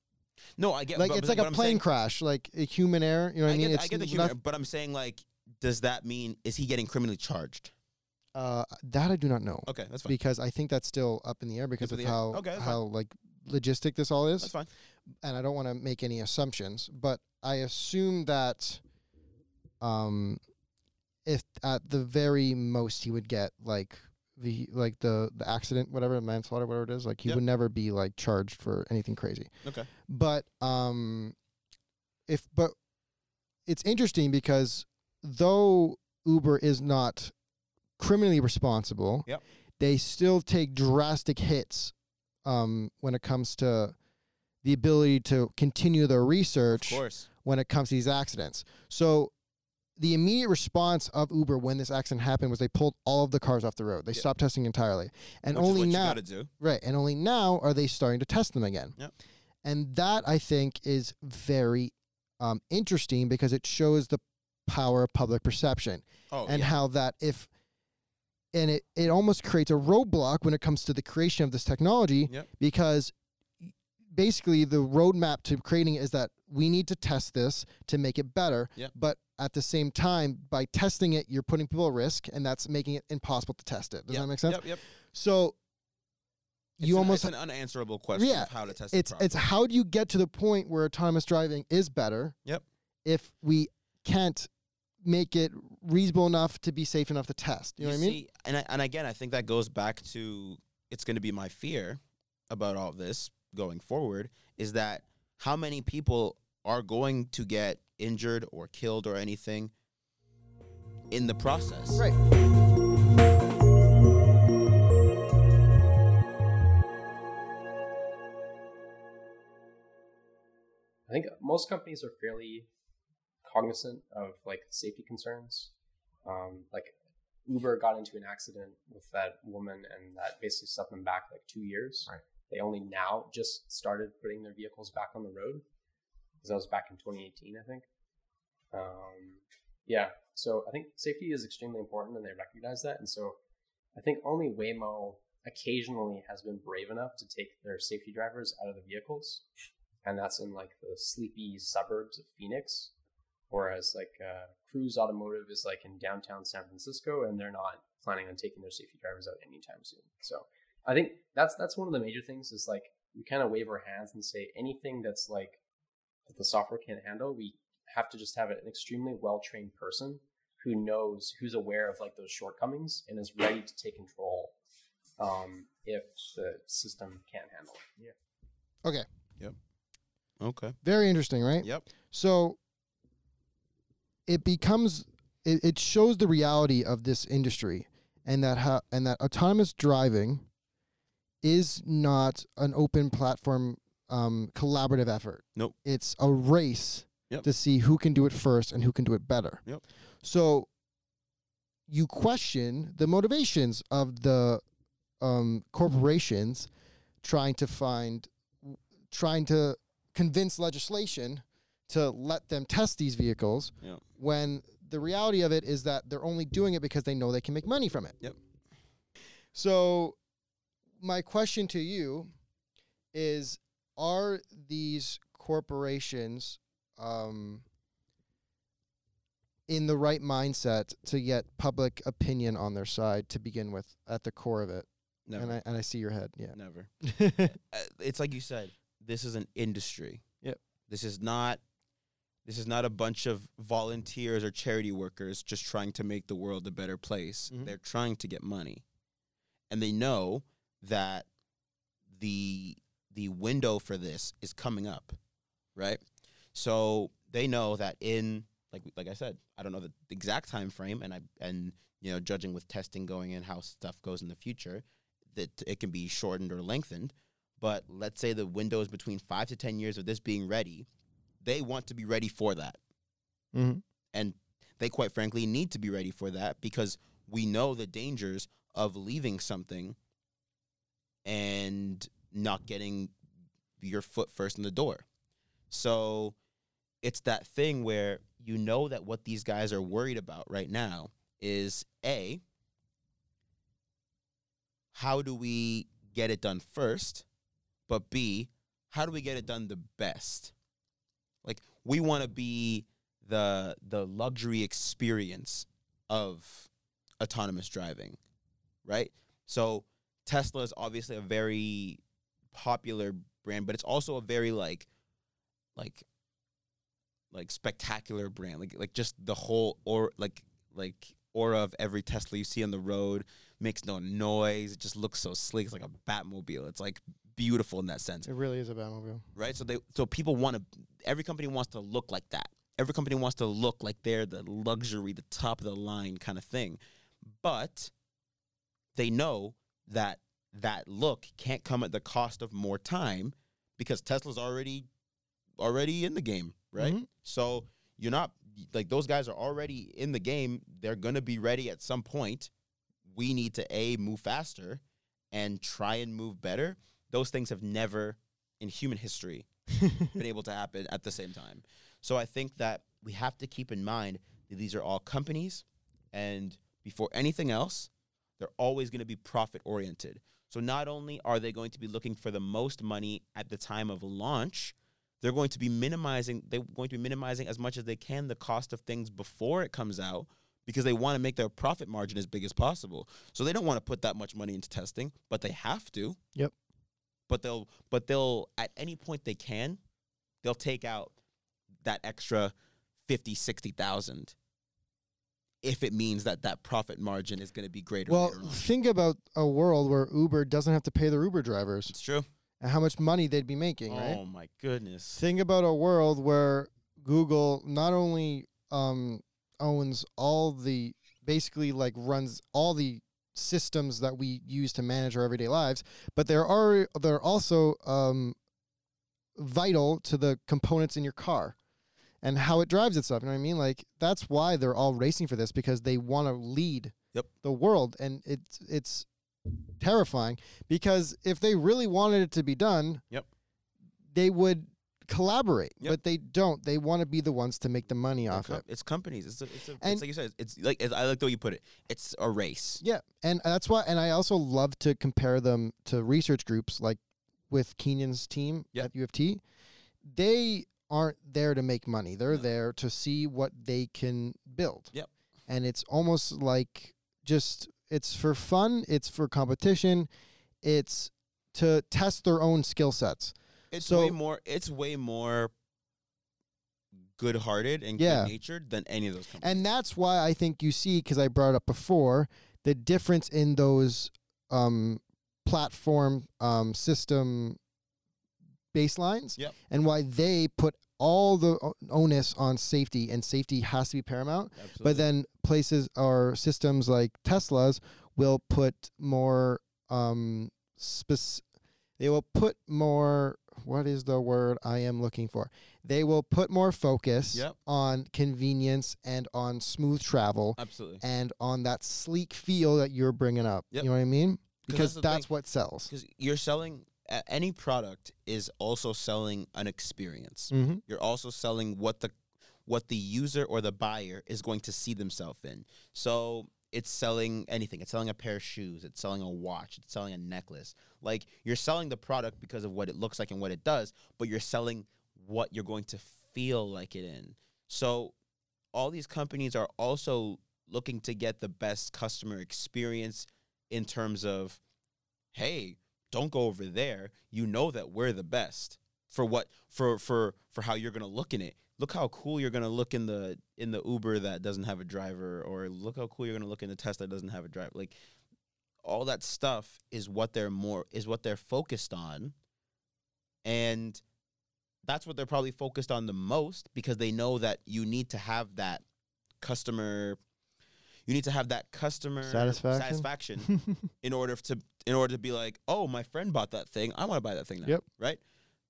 No, I get like but- it's but like a I'm plane saying- crash, like a human error. You know what I, I mean? get, it's I get the not- humor, but I'm saying like, does that mean is he getting criminally charged? uh, that I do not know Okay, that's fine. because I think that's still up in the air because Up of in the air. how Okay, how like logistic this all is. That's fine. and I don't want to make any assumptions, but I assume that um if at the very most he would get like the like the the accident whatever manslaughter whatever it is like he Yep. would never be like charged for anything crazy. Okay. But um if but it's interesting because though Uber is not criminally responsible, Yep. they still take drastic hits um, when it comes to the ability to continue their Of research course. when it comes to these accidents. So the immediate response of Uber when this accident happened was they pulled all of the cars off the road. They Yeah. stopped testing entirely. And Which only now you gotta do. Right, and only now are they starting to test them again. And that I think is very um, interesting because it shows the power of public perception Oh, and yeah. how that if and it, it almost creates a roadblock when it comes to the creation of this technology Yep. because basically the roadmap to creating it is that we need to test this to make it better Yep. but at the same time by testing it you're putting people at risk and that's making it impossible to test it does Yep, that make sense Yep, yep. so It's you an, almost an unanswerable question Yeah, of how to test it. it's how do you get to the point where autonomous driving is better Yep. if we can't make it reasonable enough to be safe enough to test you know what i mean and I, and again, I think that goes back to it's going to be my fear about all this going forward is that how many people are going to get injured or killed or anything in the process. right I think most companies are fairly cognizant of like safety concerns. Um, like Uber got into an accident with that woman, and that basically set them back like two years. Right. They only now just started putting their vehicles back on the road because that was back in 2018, I think. Um, yeah, so I think safety is extremely important, and they recognize that. And so I think only Waymo occasionally has been brave enough to take their safety drivers out of the vehicles and that's in like the sleepy suburbs of Phoenix. Whereas like uh, Cruise Automotive is like in downtown San Francisco, and they're not planning on taking their safety drivers out anytime soon. So I think that's that's one of the major things is like we kind of wave our hands and say anything that's like that the software can't handle, we have to just have an extremely well trained person who knows who's aware of like those shortcomings and is ready to take control um, if the system can't handle it. okay Yep. Okay. very interesting right Yep. so it becomes it, it shows the reality of this industry and that how and that autonomous driving is not an open platform um, collaborative effort Nope. it's a race Yep. to see who can do it first and who can do it better Yep. so you question the motivations of the um, corporations trying to find trying to convince legislation to let them test these vehicles Yep. when the reality of it is that they're only doing it because they know they can make money from it. Yep. So my question to you is are these corporations um, in the right mindset to get public opinion on their side to begin with at the core of it? Never. And I and I see your head. Yeah. Never. uh, it's like you said this is an industry Yep. this is not this is not a bunch of volunteers or charity workers just trying to make the world a better place Mhm. they're trying to get money and they know that the the window for this is coming up right so they know that in like like i said i don't know the exact time frame and i and you know judging with testing going in how stuff goes in the future that it can be shortened or lengthened. But let's say the window is between five to 10 years of this being ready. They want to be ready for that. mm-hmm. And they, quite frankly, need to be ready for that because we know the dangers of leaving something and not getting your foot first in the door. So it's that thing where you know that what these guys are worried about right now is a how do we get it done first? But b how do we get it done the best? Like we want to be the the luxury experience of autonomous driving right? So tesla is obviously a very popular brand but it's also a very like like like spectacular brand like like just the whole or like like aura of every tesla you see on the road makes no noise it just looks so sleek it's like a batmobile it's like beautiful in that sense It really is a Batmobile. right? So they so people want to every company wants to look like that. Every company wants to look like they're the luxury, the top of the line kind of thing. But they know that that look can't come at the cost of more time because Tesla's already already in the game, right? Mhm. So you're not like those guys are already in the game. They're going to be ready at some point. We need to a move faster and try and move better. Those things have never in human history been able to happen at the same time. So I think that we have to keep in mind that these are all companies, and before anything else, they're always going to be profit oriented. So not only are they going to be looking for the most money at the time of launch, they're going to be minimizing they're going to be minimizing as much as they can the cost of things before it comes out because they want to make their profit margin as big as possible. So they don't want to put that much money into testing, but they have to. Yep. But they'll but they'll at any point they can, they'll take out that extra 50, 60,000 if it means that that profit margin is going to be greater well, think about a world where Uber doesn't have to pay their Uber drivers It's true. and how much money they'd be making, right? Oh my goodness. Think about a world where Google not only um, owns all the basically like runs all the systems that we use to manage our everyday lives, but there are they're also um, vital to the components in your car and how it drives itself. You know what I mean? Like that's why they're all racing for this because they want to lead Yep. the world, and it's it's terrifying because if they really wanted it to be done, Yep. they would collaborate, Yep. but they don't. They want to be the ones to make the money off com- it. It's companies. It's, a, it's, a, And- it's like you said. It's like it's, I like the way you put it. It's a race. Yeah, and that's why. And I also love to compare them to research groups like with Keenan's team Yep. at U of T. They aren't there to make money. They're No. there to see what they can build. Yep. And it's almost like just it's for fun. It's for competition. It's to test their own skill sets. It's So- way more. It's way more good-hearted and Yeah. good-natured than any of those companies. And that's why I think you see, because I brought it up before, the difference in those um, platform um, system baselines Yep. and why they put all the onus on safety and safety has to be paramount. Absolutely. But then places or systems like Tesla's will put more um spec- they will put more what is the word I am looking for? They will put more focus Yep. on convenience and on smooth travel absolutely. and on that sleek feel that you're bringing up. Yep. You know what I mean? Because that's that's what sells. Because you're selling any product is also selling an experience. Mm-hmm. You're also selling what the what the user or the buyer is going to see themselves in. So it's selling anything. It's selling a pair of shoes. It's selling a watch. It's selling a necklace. Like you're selling the product because of what it looks like and what it does, but you're selling what you're going to feel like it in. So all these companies are also looking to get the best customer experience in terms of, hey, don't go over there. You know that we're the best for what for for for how you're gonna look in it. Look how cool you're gonna look in the in the Uber that doesn't have a driver, or look how cool you're gonna look in the Tesla that doesn't have a driver. Like all that stuff is what they're more is what they're focused on, and that's what they're probably focused on the most because they know that you need to have that customer. You need to have that customer Satisfaction? satisfaction in order to in order to be like, oh, my friend bought that thing, I want to buy that thing now. Yep. Right.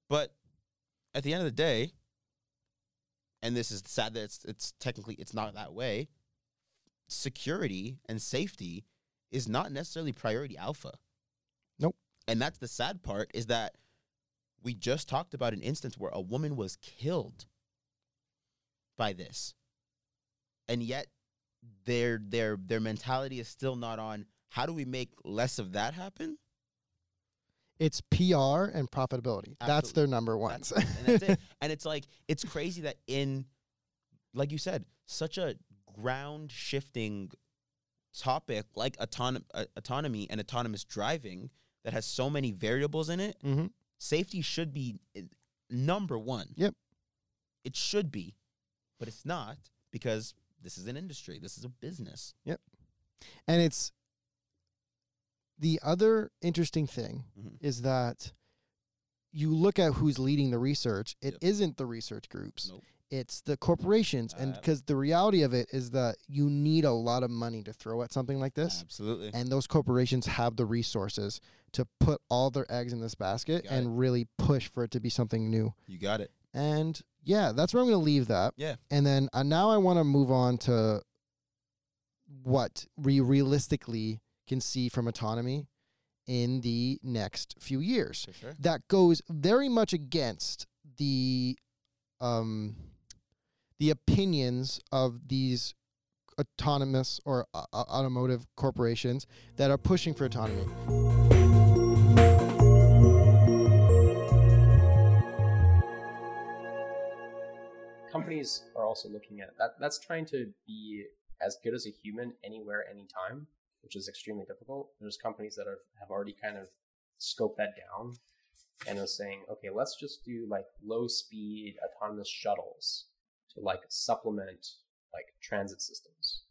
But at the end of the day, and this is sad that it's it's technically it's not that way. Security and safety is not necessarily priority alpha. Nope. And that's the sad part is that we just talked about an instance where a woman was killed by this, and yet their their their mentality is still not on how do we make less of that happen. It's PR and profitability. That's their number one. That's- and that's it. And it's like it's crazy that in, like you said, such a ground shifting topic like autonom- uh, autonomy and autonomous driving that has so many variables in it. hmm Safety should be uh, number one. Yep. It should be, but it's not because this is an industry. This is a business. Yep. And it's the other interesting thing Mhm. is that you look at who's leading the research. It Yep. not the research groups. Nope. It's the corporations, and because the reality of it is that you need a lot of money to throw at something like this, Absolutely. and those corporations have the resources to put all their eggs in this basket and it. really push for it to be something new. You got it. And yeah, that's where I'm going to leave that. Yeah. And then uh, now I want to move on to what we realistically can see from autonomy in the next few years. Sure. That goes very much against the um the opinions of these autonomous or uh, uh, automotive corporations that are pushing for autonomy. companies are also looking at that. That's trying to be as good as a human anywhere, anytime, which is extremely difficult. There's companies that have, have already kind of scoped that down and are saying, okay, let's just do like low speed autonomous shuttles to like supplement like transit systems.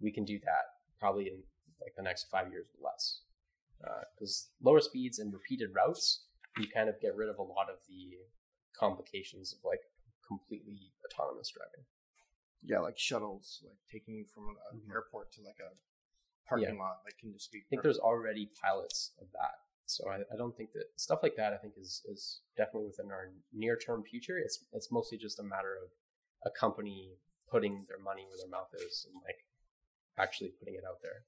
We can do that probably in like the next five years or less. Because lower speeds and repeated routes, you kind of get rid of a lot of the complications of like completely autonomous driving. Yeah, like shuttles, like taking you from an Mhm. airport to like a parking lot, like can just be. I think there's already pilots of that. So I, I don't think that stuff like that I think is is definitely within our near term future. It's it's mostly just a matter of a company putting their money where their mouth is and like actually putting it out there.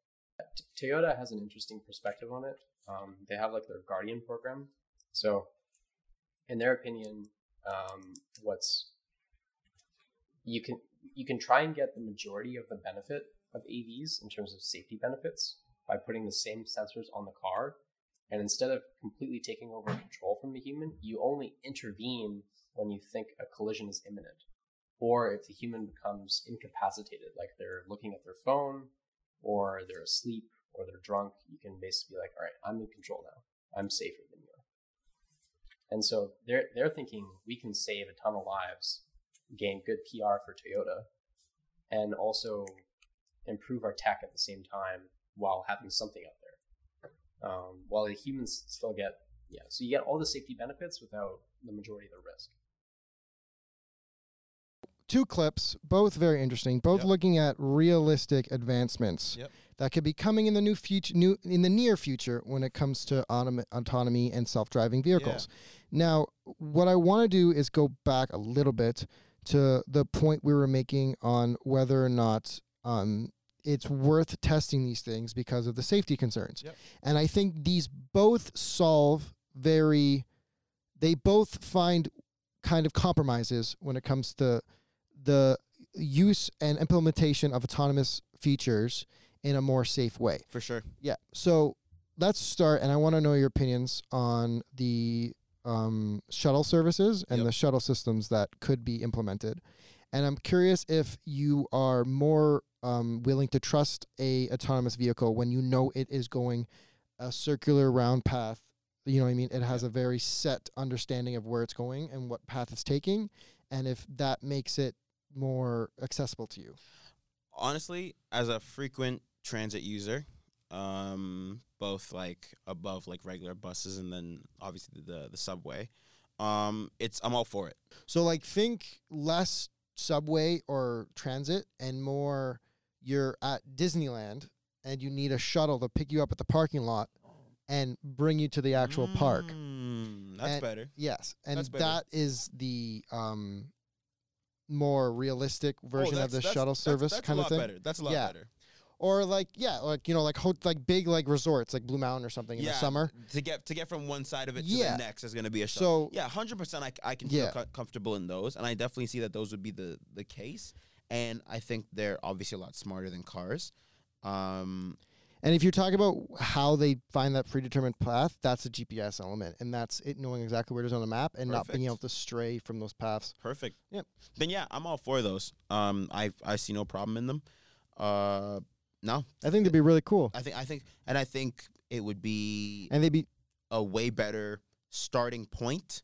T- Toyota has an interesting perspective on it. Um, they have like their Guardian program. So in their opinion, um, what's you can you can try and get the majority of the benefit of AVs in terms of safety benefits by putting the same sensors on the car. And instead of completely taking over control from the human, you only intervene when you think a collision is imminent. Or if the human becomes incapacitated, like they're looking at their phone, or they're asleep, or they're drunk, you can basically be like, all right, I'm in control now. I'm safer than you. And so they're they're thinking we can save a ton of lives, gain good PR for Toyota, and also improve our tech at the same time while having something out there. Um, while the humans still get yeah, so you get all the safety benefits without the majority of the risk. two clips, both very interesting, both Yep. looking at realistic advancements Yep. that could be coming in the new future, new in the near future when it comes to autom- autonomy and self-driving vehicles. Now, what I want to do is go back a little bit to the point we were making on whether or not um, it's worth testing these things because of the safety concerns. Yep. And I think these both solve very, they both find kind of compromises when it comes to the use and implementation of autonomous features in a more safe way. For sure. Yeah. So let's start, and I want to know your opinions on the um, shuttle services and Yep. the shuttle systems that could be implemented. And I'm curious if you are more um, willing to trust a autonomous vehicle when you know it is going a circular round path. You know what I mean? It has a very set understanding of where it's going and what path it's taking, and if that makes it more accessible to you. honestly, as a frequent transit user, um, both like above like regular buses and then obviously the the subway, um, it's I'm all for it. So like think less subway or transit and more you're at Disneyland and you need a shuttle to pick you up at the parking lot and bring you to the actual park. Mm, that's And- better. Yes. And That's better. that is the um more realistic version Oh, of the that's- that's- shuttle that's- service that's kind a of lot thing. Better. That's a lot Yeah. better. or like yeah, like you know, like ho- like big like resorts like Blue Mountain or something in the summer. to get to get from one side of it to Yeah. the next is going to be a shuttle. So Yeah, hundred percent. I, I can feel co- comfortable in those, and I definitely see that those would be the the case. And I think they're obviously a lot smarter than cars. Um, And if you're talking about how they find that predetermined path, that's a GPS element, and that's it knowing exactly where it is on the map and not being able to stray from those paths. perfect. Yep. Then yeah, I'm all for those. Um, I I see no problem in them. Uh, no, I think they'd be really cool, I think I think, and I think it would be and they'd be a way better starting point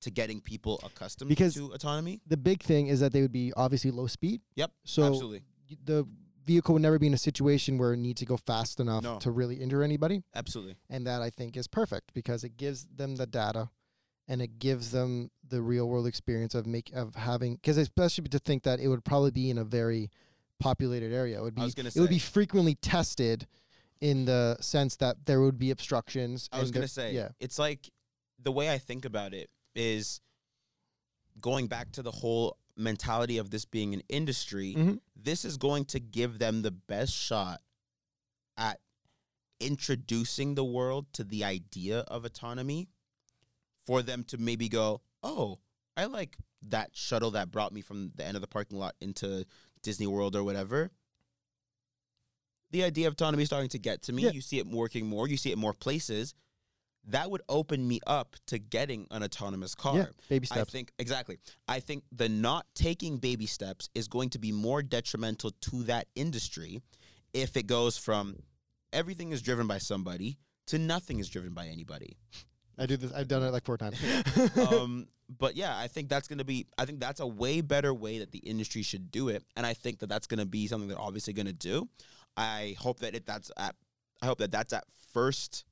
to getting people accustomed Because- to autonomy. the big thing is that they would be obviously low speed, Yep, so absolutely, the vehicle would never be in a situation where it needs to go fast enough No. to really injure anybody, absolutely. and that I think is perfect because it gives them the data, and it gives them the real world experience of make of having because especially to think that it would probably be in a very populated area. It would be I was gonna it would be frequently tested in the sense that there would be obstructions. I was gonna say, yeah, it's like the way I think about it is going back to the whole mentality of this being an industry. Mhm. This is going to give them the best shot at introducing the world to the idea of autonomy for them to maybe go, oh, I like that shuttle that brought me from the end of the parking lot into Disney World or whatever. The idea of autonomy is starting to get to me. Yeah. You see it working more. You see it more places. That would open me up to getting an autonomous car. yeah, baby I think exactly. I think the not taking baby steps is going to be more detrimental to that industry if it goes from everything is driven by somebody to nothing is driven by anybody. I do this. I've done it like four times. um, but yeah, I think that's going to be. I think that's a way better way that the industry should do it, and I think that that's going to be something they're obviously going to do. I hope that it that's at. I hope that that's at first.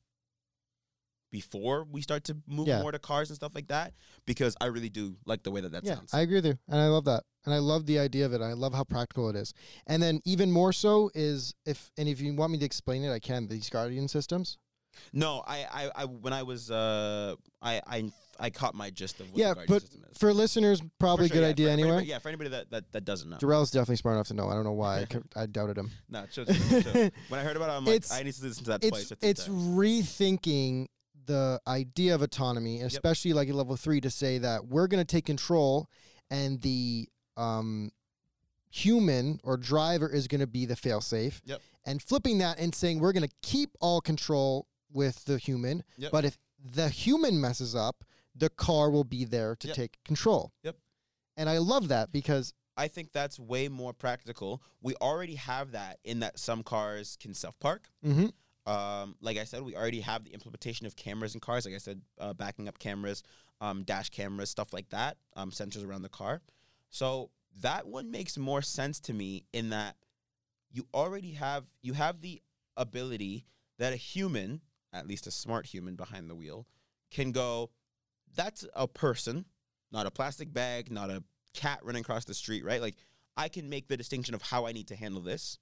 Before we start to move Yeah. more to cars and stuff like that, because I really do like the way that that yeah, sounds. I agree with you, and I love that, and I love the idea of it. I love how practical it is, and then even more so is if and if you want me to explain it, I can. These guardian systems. No, I, I, I when I was, uh, I, I, I caught my gist of what Yeah, the guardian but system is. For listeners, probably For a sure, good yeah, idea for- for anyway. anybody- yeah, for anybody that, that, that doesn't know. Jor-el's definitely smart enough to know. I don't know why. I, could- I doubted him. No, shows, it shows. when I heard about it, I'm like, It's- I need to listen to that it's twice. three it's rethinking the idea of autonomy, especially like at level three, to say that we're going to take control, and the um, human or driver is going to be the failsafe. Yep. And flipping that and saying we're going to keep all control with the human, Yep. but if the human messes up, the car will be there to Yep. take control. Yep. And I love that because I think that's way more practical. We already have that in that some cars can self park. mhm, Um, like I said, we already have the implementation of cameras in cars. Like I said, uh, backing up cameras, um, dash cameras, stuff like that, um, sensors around the car. So that one makes more sense to me in that you already have you have the ability that a human, at least a smart human behind the wheel, can go. That's a person, not a plastic bag, not a cat running across the street, right? Like I can make the distinction of how I need to handle this,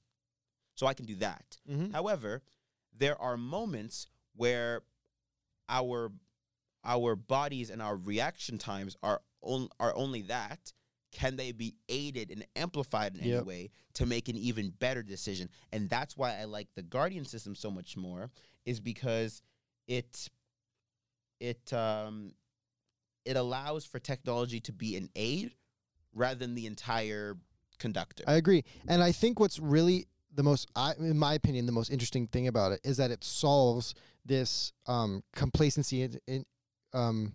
so I can do that. mhm. However, there are moments where our our bodies and our reaction times are on, are only that. Can they be aided and amplified in any way to make an even better decision? And that's why I like the Guardian system so much more, is because it it um it allows for technology to be an aid rather than the entire conductor. I agree. And I think what's really the most, I, in my opinion, the most interesting thing about it is that it solves this um, complacency in, in um,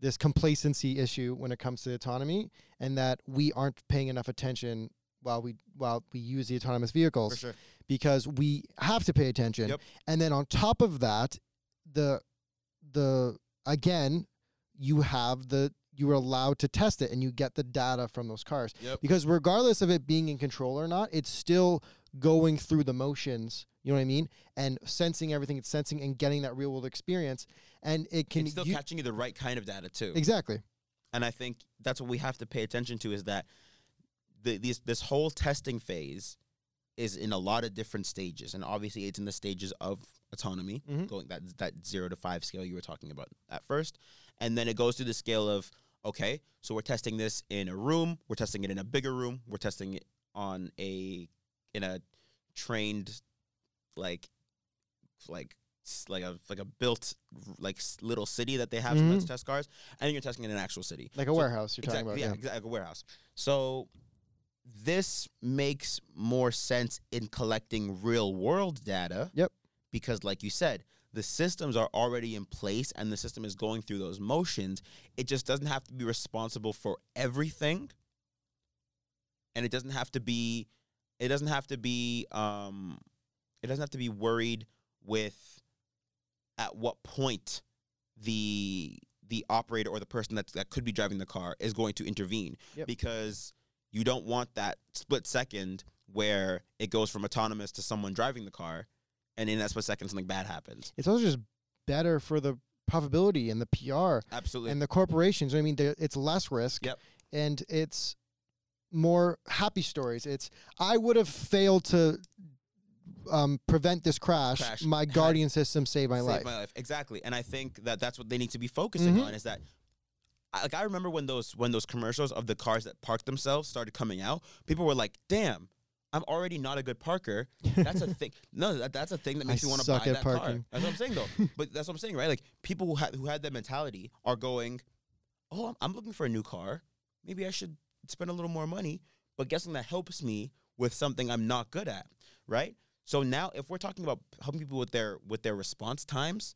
this complacency issue when it comes to autonomy, and that we aren't paying enough attention while we while we use the autonomous vehicles for sure. because we have to pay attention. Yep. And then on top of that, the the again, you have the you are allowed to test it and you get the data from those cars. Yep. Because regardless of it being in control or not, it's still going through the motions, you know what I mean? And sensing everything it's sensing and getting that real world experience. And it can it's still you- catching you the right kind of data too. Exactly. and I think that's what we have to pay attention to is that the, these this whole testing phase is in a lot of different stages, and obviously it's in the stages of autonomy, Mhm. going that that zero to five scale you were talking about at first, and then it goes to the scale of okay, so we're testing this in a room, we're testing it in a bigger room, we're testing it on a in a trained, like, like like a like a built like little city that they have Mhm. to test cars, and then you're testing in an actual city. Like a So- warehouse you're talking exactly, about. yeah, exactly, like a warehouse. So this makes more sense in collecting real world data. Yep. Because, like you said, the systems are already in place and the system is going through those motions. It just doesn't have to be responsible for everything. And it doesn't have to be, it doesn't have to be, um, it doesn't have to be worried with at what point the the operator or the person that that could be driving the car is going to intervene Yep. because you don't want that split second where it goes from autonomous to someone driving the car and in that split second something bad happens It's also just better for the profitability and the PR absolutely and the corporations. I mean, it's less risk. Yep. And it's more happy stories. It's I would have failed to um, prevent this crash. Crash. My Had- guardian system saved my Saved life. my life exactly and i think that that's what they need to be focusing Mhm. on is that like i remember when those when those commercials of the cars that parked themselves started coming out people were like damn i'm already not a good parker that's a thing no that, that's a thing that I makes you want to buy at that car that's what i'm saying though but that's what i'm saying right like people who had who had that mentality are going oh I'm, I'm looking for a new car maybe i should spend a little more money but guessing that helps me with something i'm not good at right? So now if we're talking about helping people with their with their response times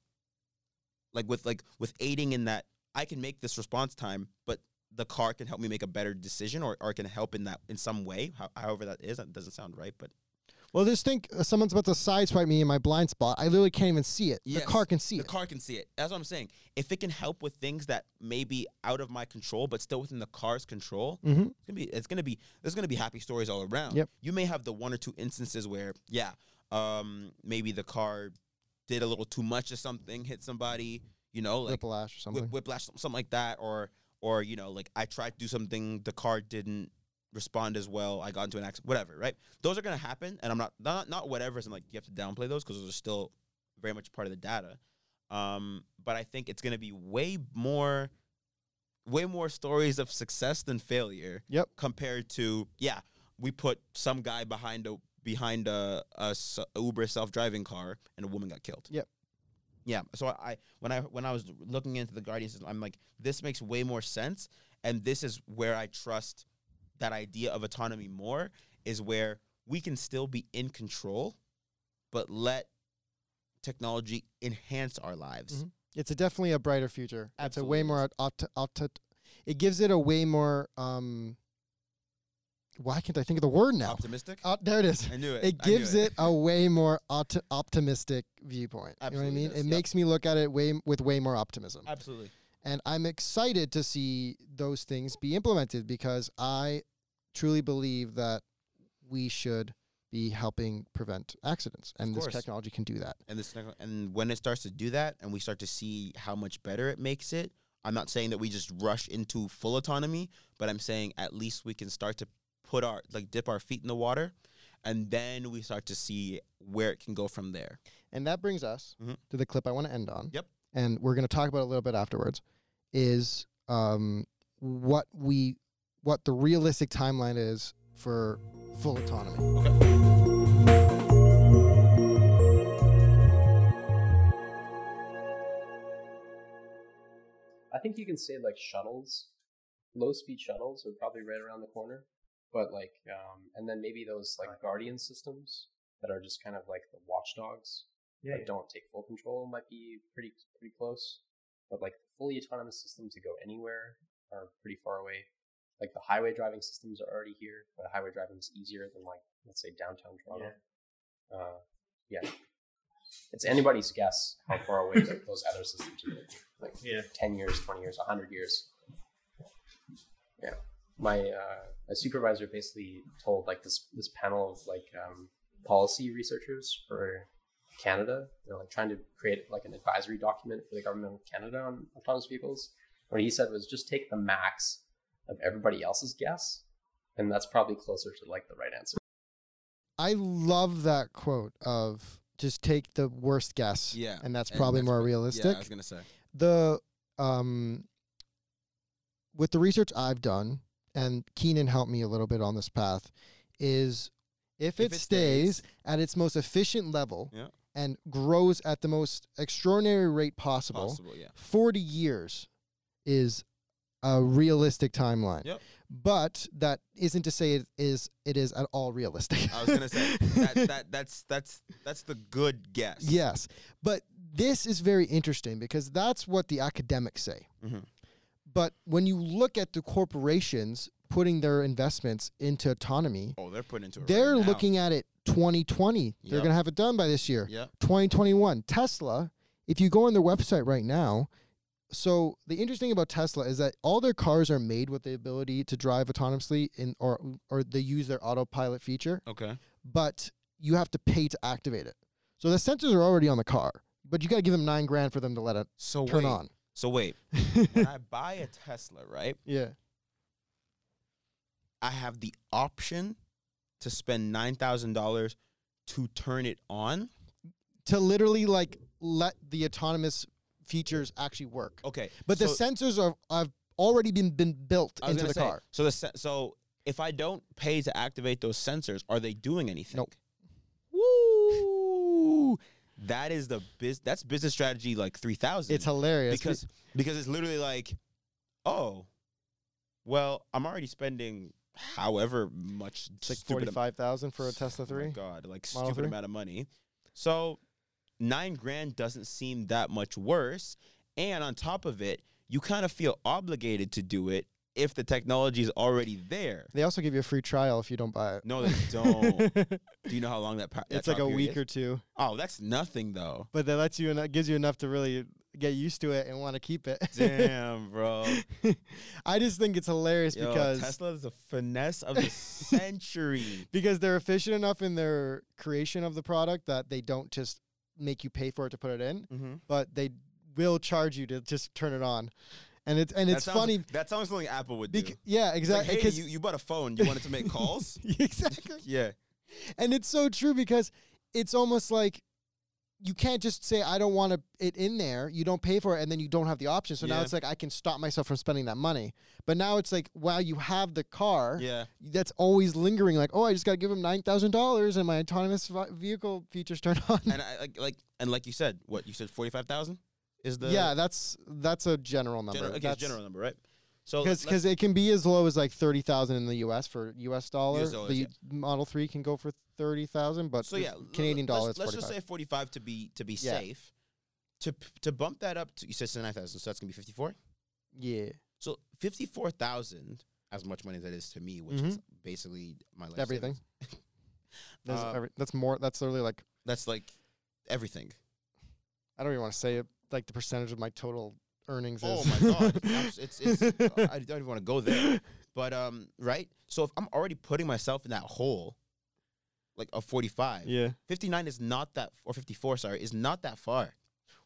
like with like with aiding in that i can make this response time but the car can help me make a better decision or, or can help in that in some way how, however that is. That doesn't sound right but well, just think uh, someone's about to sideswipe me in my blind spot. I literally can't even see it. Yes, the car can see the it. The car can see it that's what i'm saying if it can help with things that may be out of my control but still within the car's control mm-hmm. it's gonna be it's gonna be there's gonna be happy stories all around Yep. you may have the one or two instances where yeah um maybe the car did a little too much of something hit somebody you know like Whiplash or something. whip, whiplash, something like that, or or you know, like I tried to do something, the car didn't respond as well. I got into an accident, whatever. Right? Those are gonna happen, and I'm not not not whatever's, and like you have to downplay those because those are still very much part of the data. Um, but I think it's gonna be way more, way more stories of success than failure. Yep. Compared to yeah, we put some guy behind a behind a a Uber self driving car and a woman got killed. Yep. Yeah. So I when I when I was looking into the Guardian system, I'm like, this makes way more sense, and this is where I trust that idea of autonomy more is where we can still be in control, but let technology enhance our lives. Mhm. It's a definitely a brighter future. It's a way Absolutely more auto, auto, it gives it a way more um why can't I think of the word now? Optimistic. Uh, there it is. I knew it. It gives it a way more opti- optimistic viewpoint. you know what I mean? does, It yep. makes me look at it way with way more optimism. Absolutely. And I'm excited to see those things be implemented because I truly believe that we should be helping prevent accidents and this technology can do that. and this and when it starts to do that and we start to see how much better it makes it i'm not saying that we just rush into full autonomy but i'm saying at least we can start to put our like dip our feet in the water and then we start to see where it can go from there And that brings us Mhm. to the clip I want to end on. Yep. And we're going to talk about a little bit afterwards. Is um, what we what the realistic timeline is for full autonomy. I think you can say like shuttles, low speed shuttles are probably right around the corner. But like, um, and then maybe those like guardian systems that are just kind of like the watchdogs that don't take full control might be pretty pretty close. But like the fully autonomous systems that go anywhere are pretty far away. Like the highway driving systems are already here, but highway driving is easier than like let's say downtown Toronto. Uh, yeah, it's anybody's guess how far away those other systems are. Like Yeah. 10 years, 20 years, 100 years. Yeah. My uh, my supervisor basically told like this this panel of like um, policy researchers for Canada, they're like trying to create like an advisory document for the government of Canada on autonomous vehicles. What he said was just take the max of everybody else's guess, and that's probably closer to like the right answer. I love that quote of just take the worst guess. Yeah, And that's and probably that's more what- realistic. yeah i was gonna say the um with the research I've done, and Keenan helped me a little bit on this path, is if, If it, it stays, stays- at its most efficient level Yeah. And grows at the most extraordinary rate possible, Possible, yeah. 40 years is a realistic timeline. Yep. But that isn't to say it is it is at all realistic. I was gonna say that, that that's that's that's the good guess. yes. But this is very interesting because that's what the academics say. Mhm. But when you look at the corporations putting their investments into autonomy, Oh, they're putting into they're right looking at it 2020. They're Yep. going to have it done by this year. Yep. 2021. Tesla, if you go on their website right now, so the interesting about Tesla is that all their cars are made with the ability to drive autonomously in or or they use their autopilot feature, Okay. but you have to pay to activate it. So the sensors are already on the car, but you got to give them 9 grand for them to let it So turn wait. on. So wait. when I buy a Tesla, right? Yeah. I have the option to spend nine thousand dollars to turn it on. To literally like let the autonomous features actually work. Okay, But the sensors are have already been been built into the say, car. So the so if I don't pay to activate those sensors, are they doing anything? Nope. Woo! That is the biz. That's business strategy like three thousand. It's hilarious because because it's literally like, oh, well, I'm already spending however much It's like forty-five thousand for a Tesla Oh my Three. God, like Model stupid 3? amount of money. So nine grand doesn't seem that much worse. And on top of it, you kind of feel obligated to do it if the technology is already there. They also give you a free trial if you don't buy it. No, they don't. do you know how long that? Pa- that it's like a week is? or two, Oh, that's nothing though. but that lets you and gives you enough to really get used to it and want to keep it. Damn, bro. I just think it's hilarious Yo, because Tesla is the finesse of the century. because they're efficient enough in their creation of the product that they don't just make you pay for it to put it in, Mm-hmm. but they will charge you to just turn it on. And it's and That it's sounds- funny. That sounds something Apple would do. Bec- yeah, It's like, exactly. hey, you, you bought a phone. You wanted to make calls? exactly. yeah. And it's so true because it's almost like you can't just say I don't want to it in there. You don't pay for it, and then you don't have the option. So now it's like I can stop myself from spending that money. But now it's like while you have the car, Yeah. that's always lingering. Like oh, I just got to give him nine thousand dollars, and my autonomous vehicle features turn on. and I like like and like you said, what you said, forty five thousand is the yeah, that's that's a general number. general, okay, That's- general number, right? So Because because it can be as low as like thirty thousand in the U.S. for U.S. dollar. US dollars, the yeah. Model Three can go for thirty thousand, but so yeah, Canadian let's, dollar Let's forty just say forty five to be to be Yeah. safe. To to bump that up to you said nine thousand, so that's gonna be fifty four. Yeah, So fifty four thousand, as much money as that is to me, which is basically my life Mm-hmm. Everything. There's Uh, every, that's more. That's literally like That's like everything. I don't even want to say it. Like the percentage of my total earnings. Is Oh is. my god, it's it's. I don't even want to go there. But um, right. So if I'm already putting myself in that hole, like a 45, Yeah. 59 is not that, or 54, sorry, is not that far.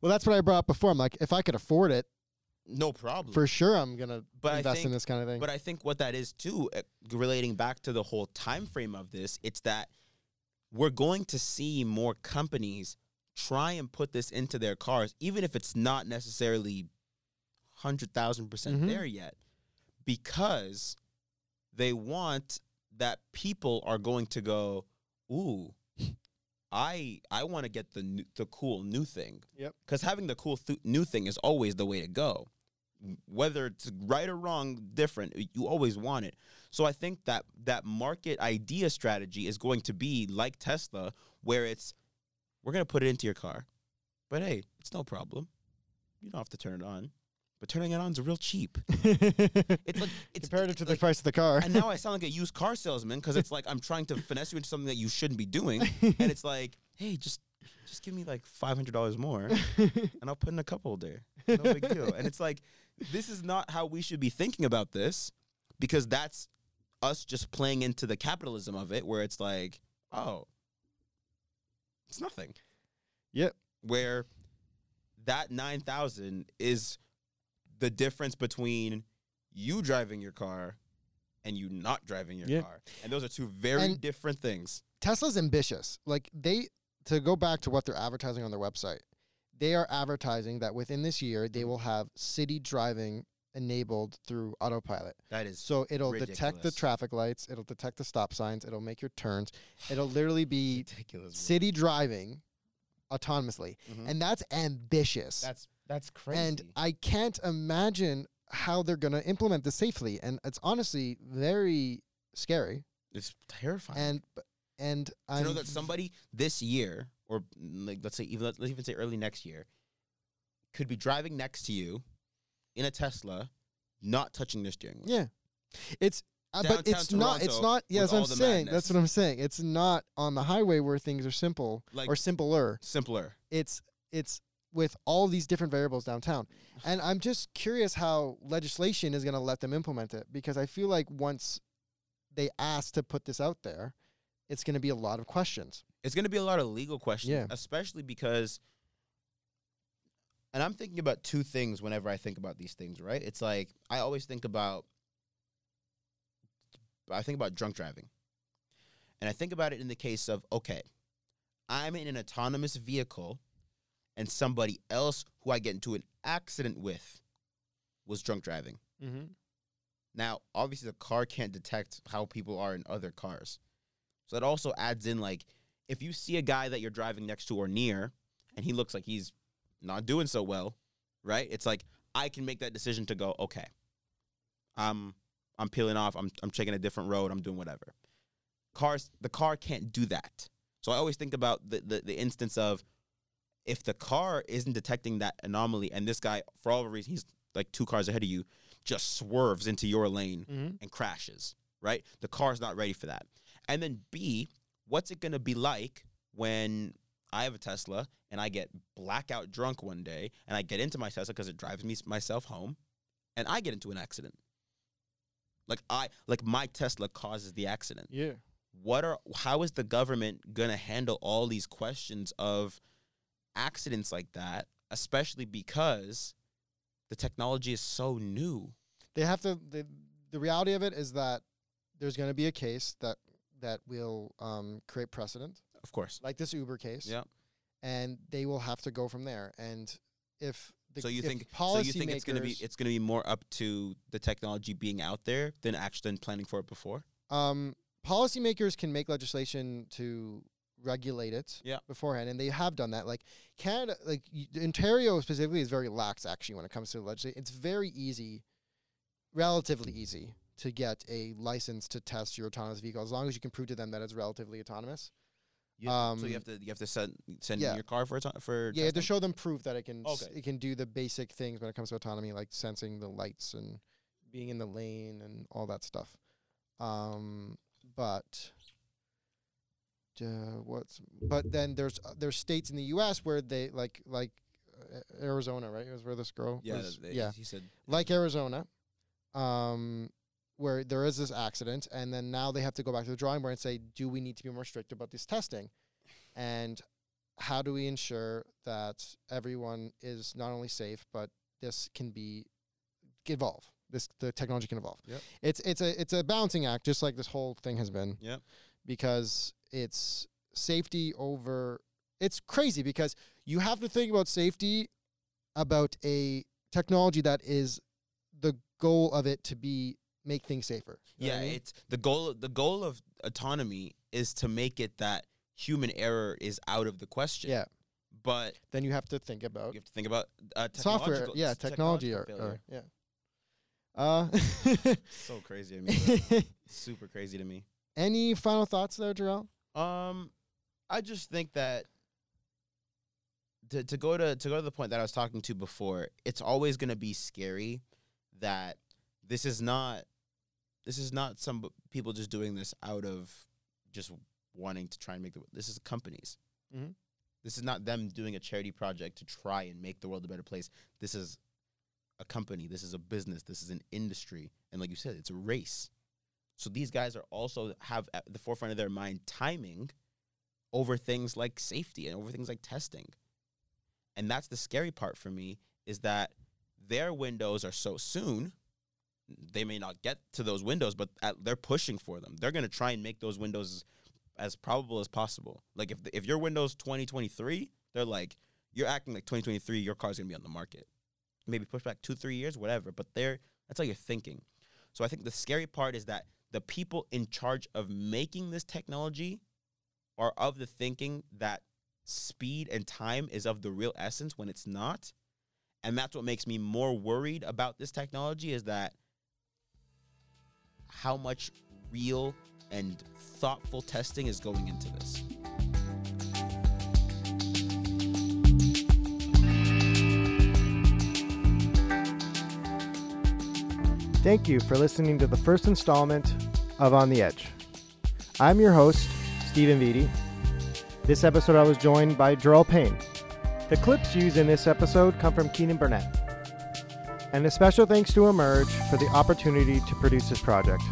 Well, that's what I brought up before. I'm like, if I could afford it, No problem. for sure, I'm gonna But I invest in this kind of thing. But I think what that is too, uh, relating back to the whole time frame of this, it's that we're going to see more companies try and put this into their cars, even if it's not necessarily hundred thousand percent Mhm. there yet, because they want that people are going to go, ooh. I I want to get the new, the cool new thing. Yep. Because having the cool th- new thing is always the way to go whether it's right or wrong, different. You always want it. So I think that that market idea strategy is going to be like Tesla, where it's we're gonna put it into your car, but hey, it's no problem. You don't have to turn it on. But turning it on is real cheap. It's like it's comparative to the like- price of the car. and now I sound like a used car salesman because it's like I'm trying to finesse you into something that you shouldn't be doing, and it's like, hey, just just give me like five hundred dollars more, and I'll put in a couple there. No big deal. And it's like, this is not how we should be thinking about this, because that's us just playing into the capitalism of it, where it's like, oh, it's nothing. Yep. Where that nine thousand is the difference between you driving your car and you not driving your Yeah. car, and those are two very And- different things. Tesla's ambitious. Like they to go back to what they're advertising on their website. They are advertising that within this year they will have city driving enabled through autopilot. That is So it'll detect the traffic lights, it'll detect the stop signs, it'll make your turns. It'll literally be ridiculous. city driving autonomously. Mhm. And that's ambitious. that's that's crazy. and I can't imagine how they're going to implement this safely and it's honestly very scary. it's terrifying. And and to I know that somebody this year, or mm, like let's say even let's even say early next year, could be driving next to you in a Tesla, not touching their steering wheel. Yeah. It's uh, but it's not it's not yeah, that's what I'm saying. madness. That's what I'm saying. It's not on the highway where things are simple Like or simpler. simpler. It's it's with all these different variables downtown. And I'm just curious how legislation is going to let them implement it because I feel like once they ask to put this out there, it's going to be a lot of questions. It's going to be a lot of legal questions, Yeah. especially because. And I'm thinking about two things whenever I think about these things, right? It's like I always think about. I think about drunk driving. And I think about it in the case of okay, I'm in an autonomous vehicle and somebody else who I get into an accident with was drunk driving. Mm-hmm. Now, obviously, the car can't detect how people are in other cars. So that also adds in like, if you see a guy that you're driving next to or near, and he looks like he's not doing so well, right? It's like I can make that decision to go, okay, I'm I'm peeling off. I'm I'm taking a different road. I'm doing whatever. Cars, the car can't do that. So I always think about the the, the instance of if the car isn't detecting that anomaly, and this guy, for all the reason, he's like two cars ahead of you, just swerves into your lane Mm-hmm. and crashes, right? The car's not ready for that. And then B, what's it going to be like when I have a Tesla and I get blackout drunk one day and I get into my Tesla because it drives me myself home and I get into an accident? Like I like my Tesla causes the accident. Yeah. What are how is the government going to handle all these questions of accidents like that, especially because the technology is so new? They have to the the reality of it is that there's going to be a case that that will um, create precedent, Of course. like this Uber case. Yeah. And they will have to go from there. And if the, so you think so you think it's going to be it's going to be more up to the technology being out there than actually than planning for it before um, policymakers can make legislation to regulate it Yeah. beforehand, and they have done that. Like Canada, like Ontario specifically is very lax actually when it comes to the legislation. It's very easy, relatively easy, to get a license to test your autonomous vehicle as long as you can prove to them that it's relatively autonomous. so Um, you have to you have to send send yeah. in your car for auto- for Yeah, you to show them proof that it can s- Okay. it can do the basic things when it comes to autonomy, like sensing the lights and being in the lane and all that stuff. Um, but uh, what's but then there's uh, there's states in the U.S. where they like like uh, Arizona, right? Is where this girl yeah was, they- yeah he said like Arizona, um, where there is this accident, and then now they have to go back to the drawing board and say, do we need to be more strict about this testing, and how do we ensure that everyone is not only safe, but this can be evolve. This the technology can evolve. Yep. It's it's a it's a balancing act, just like this whole thing has been. Yep. Because it's safety over. It's crazy because you have to think about safety about a technology that is the goal of it to be make things safer. You know yeah I mean? it's the goal the goal of autonomy is to make it that human error is out of the question Yeah. but then you have to think about you have to think about uh, software. Yeah, technology. Or, or yeah. Uh, so crazy to me super crazy to me any final thoughts there, Jor-el? Um, I just think that to to go to to go to the point that I was talking to before, it's always going to be scary that this is not this is not some people just doing this out of just wanting to try and make the this is companies. Mhm. This is not them doing a charity project to try and make the world a better place. This is a company. This is a business. This is an industry. And like you said, it's a race. So these guys are also have at the forefront of their mind timing over things like safety and over things like testing. And that's the scary part for me is that their windows are so soon. They may not get to those windows, but at, they're pushing for them. They're going to try and make those windows as, as probable as possible. Like if the, if your window's 2023, they're like you're acting like 2023 your car's going to be on the market. maybe push back two, three years, whatever. But they're that's how you're thinking. So I think the scary part is that the people in charge of making this technology are of the thinking that speed and time is of the real essence when it's not. And that's what makes me more worried about this technology is that how much real and thoughtful testing is going into this. Thank you for listening to the first installment of On the Edge. I'm your host, Stephen Viti. This episode, I was joined by Jor-el Payne. The clips used in this episode come from Keenan Burnett. And a special thanks to Emerge for the opportunity to produce this project.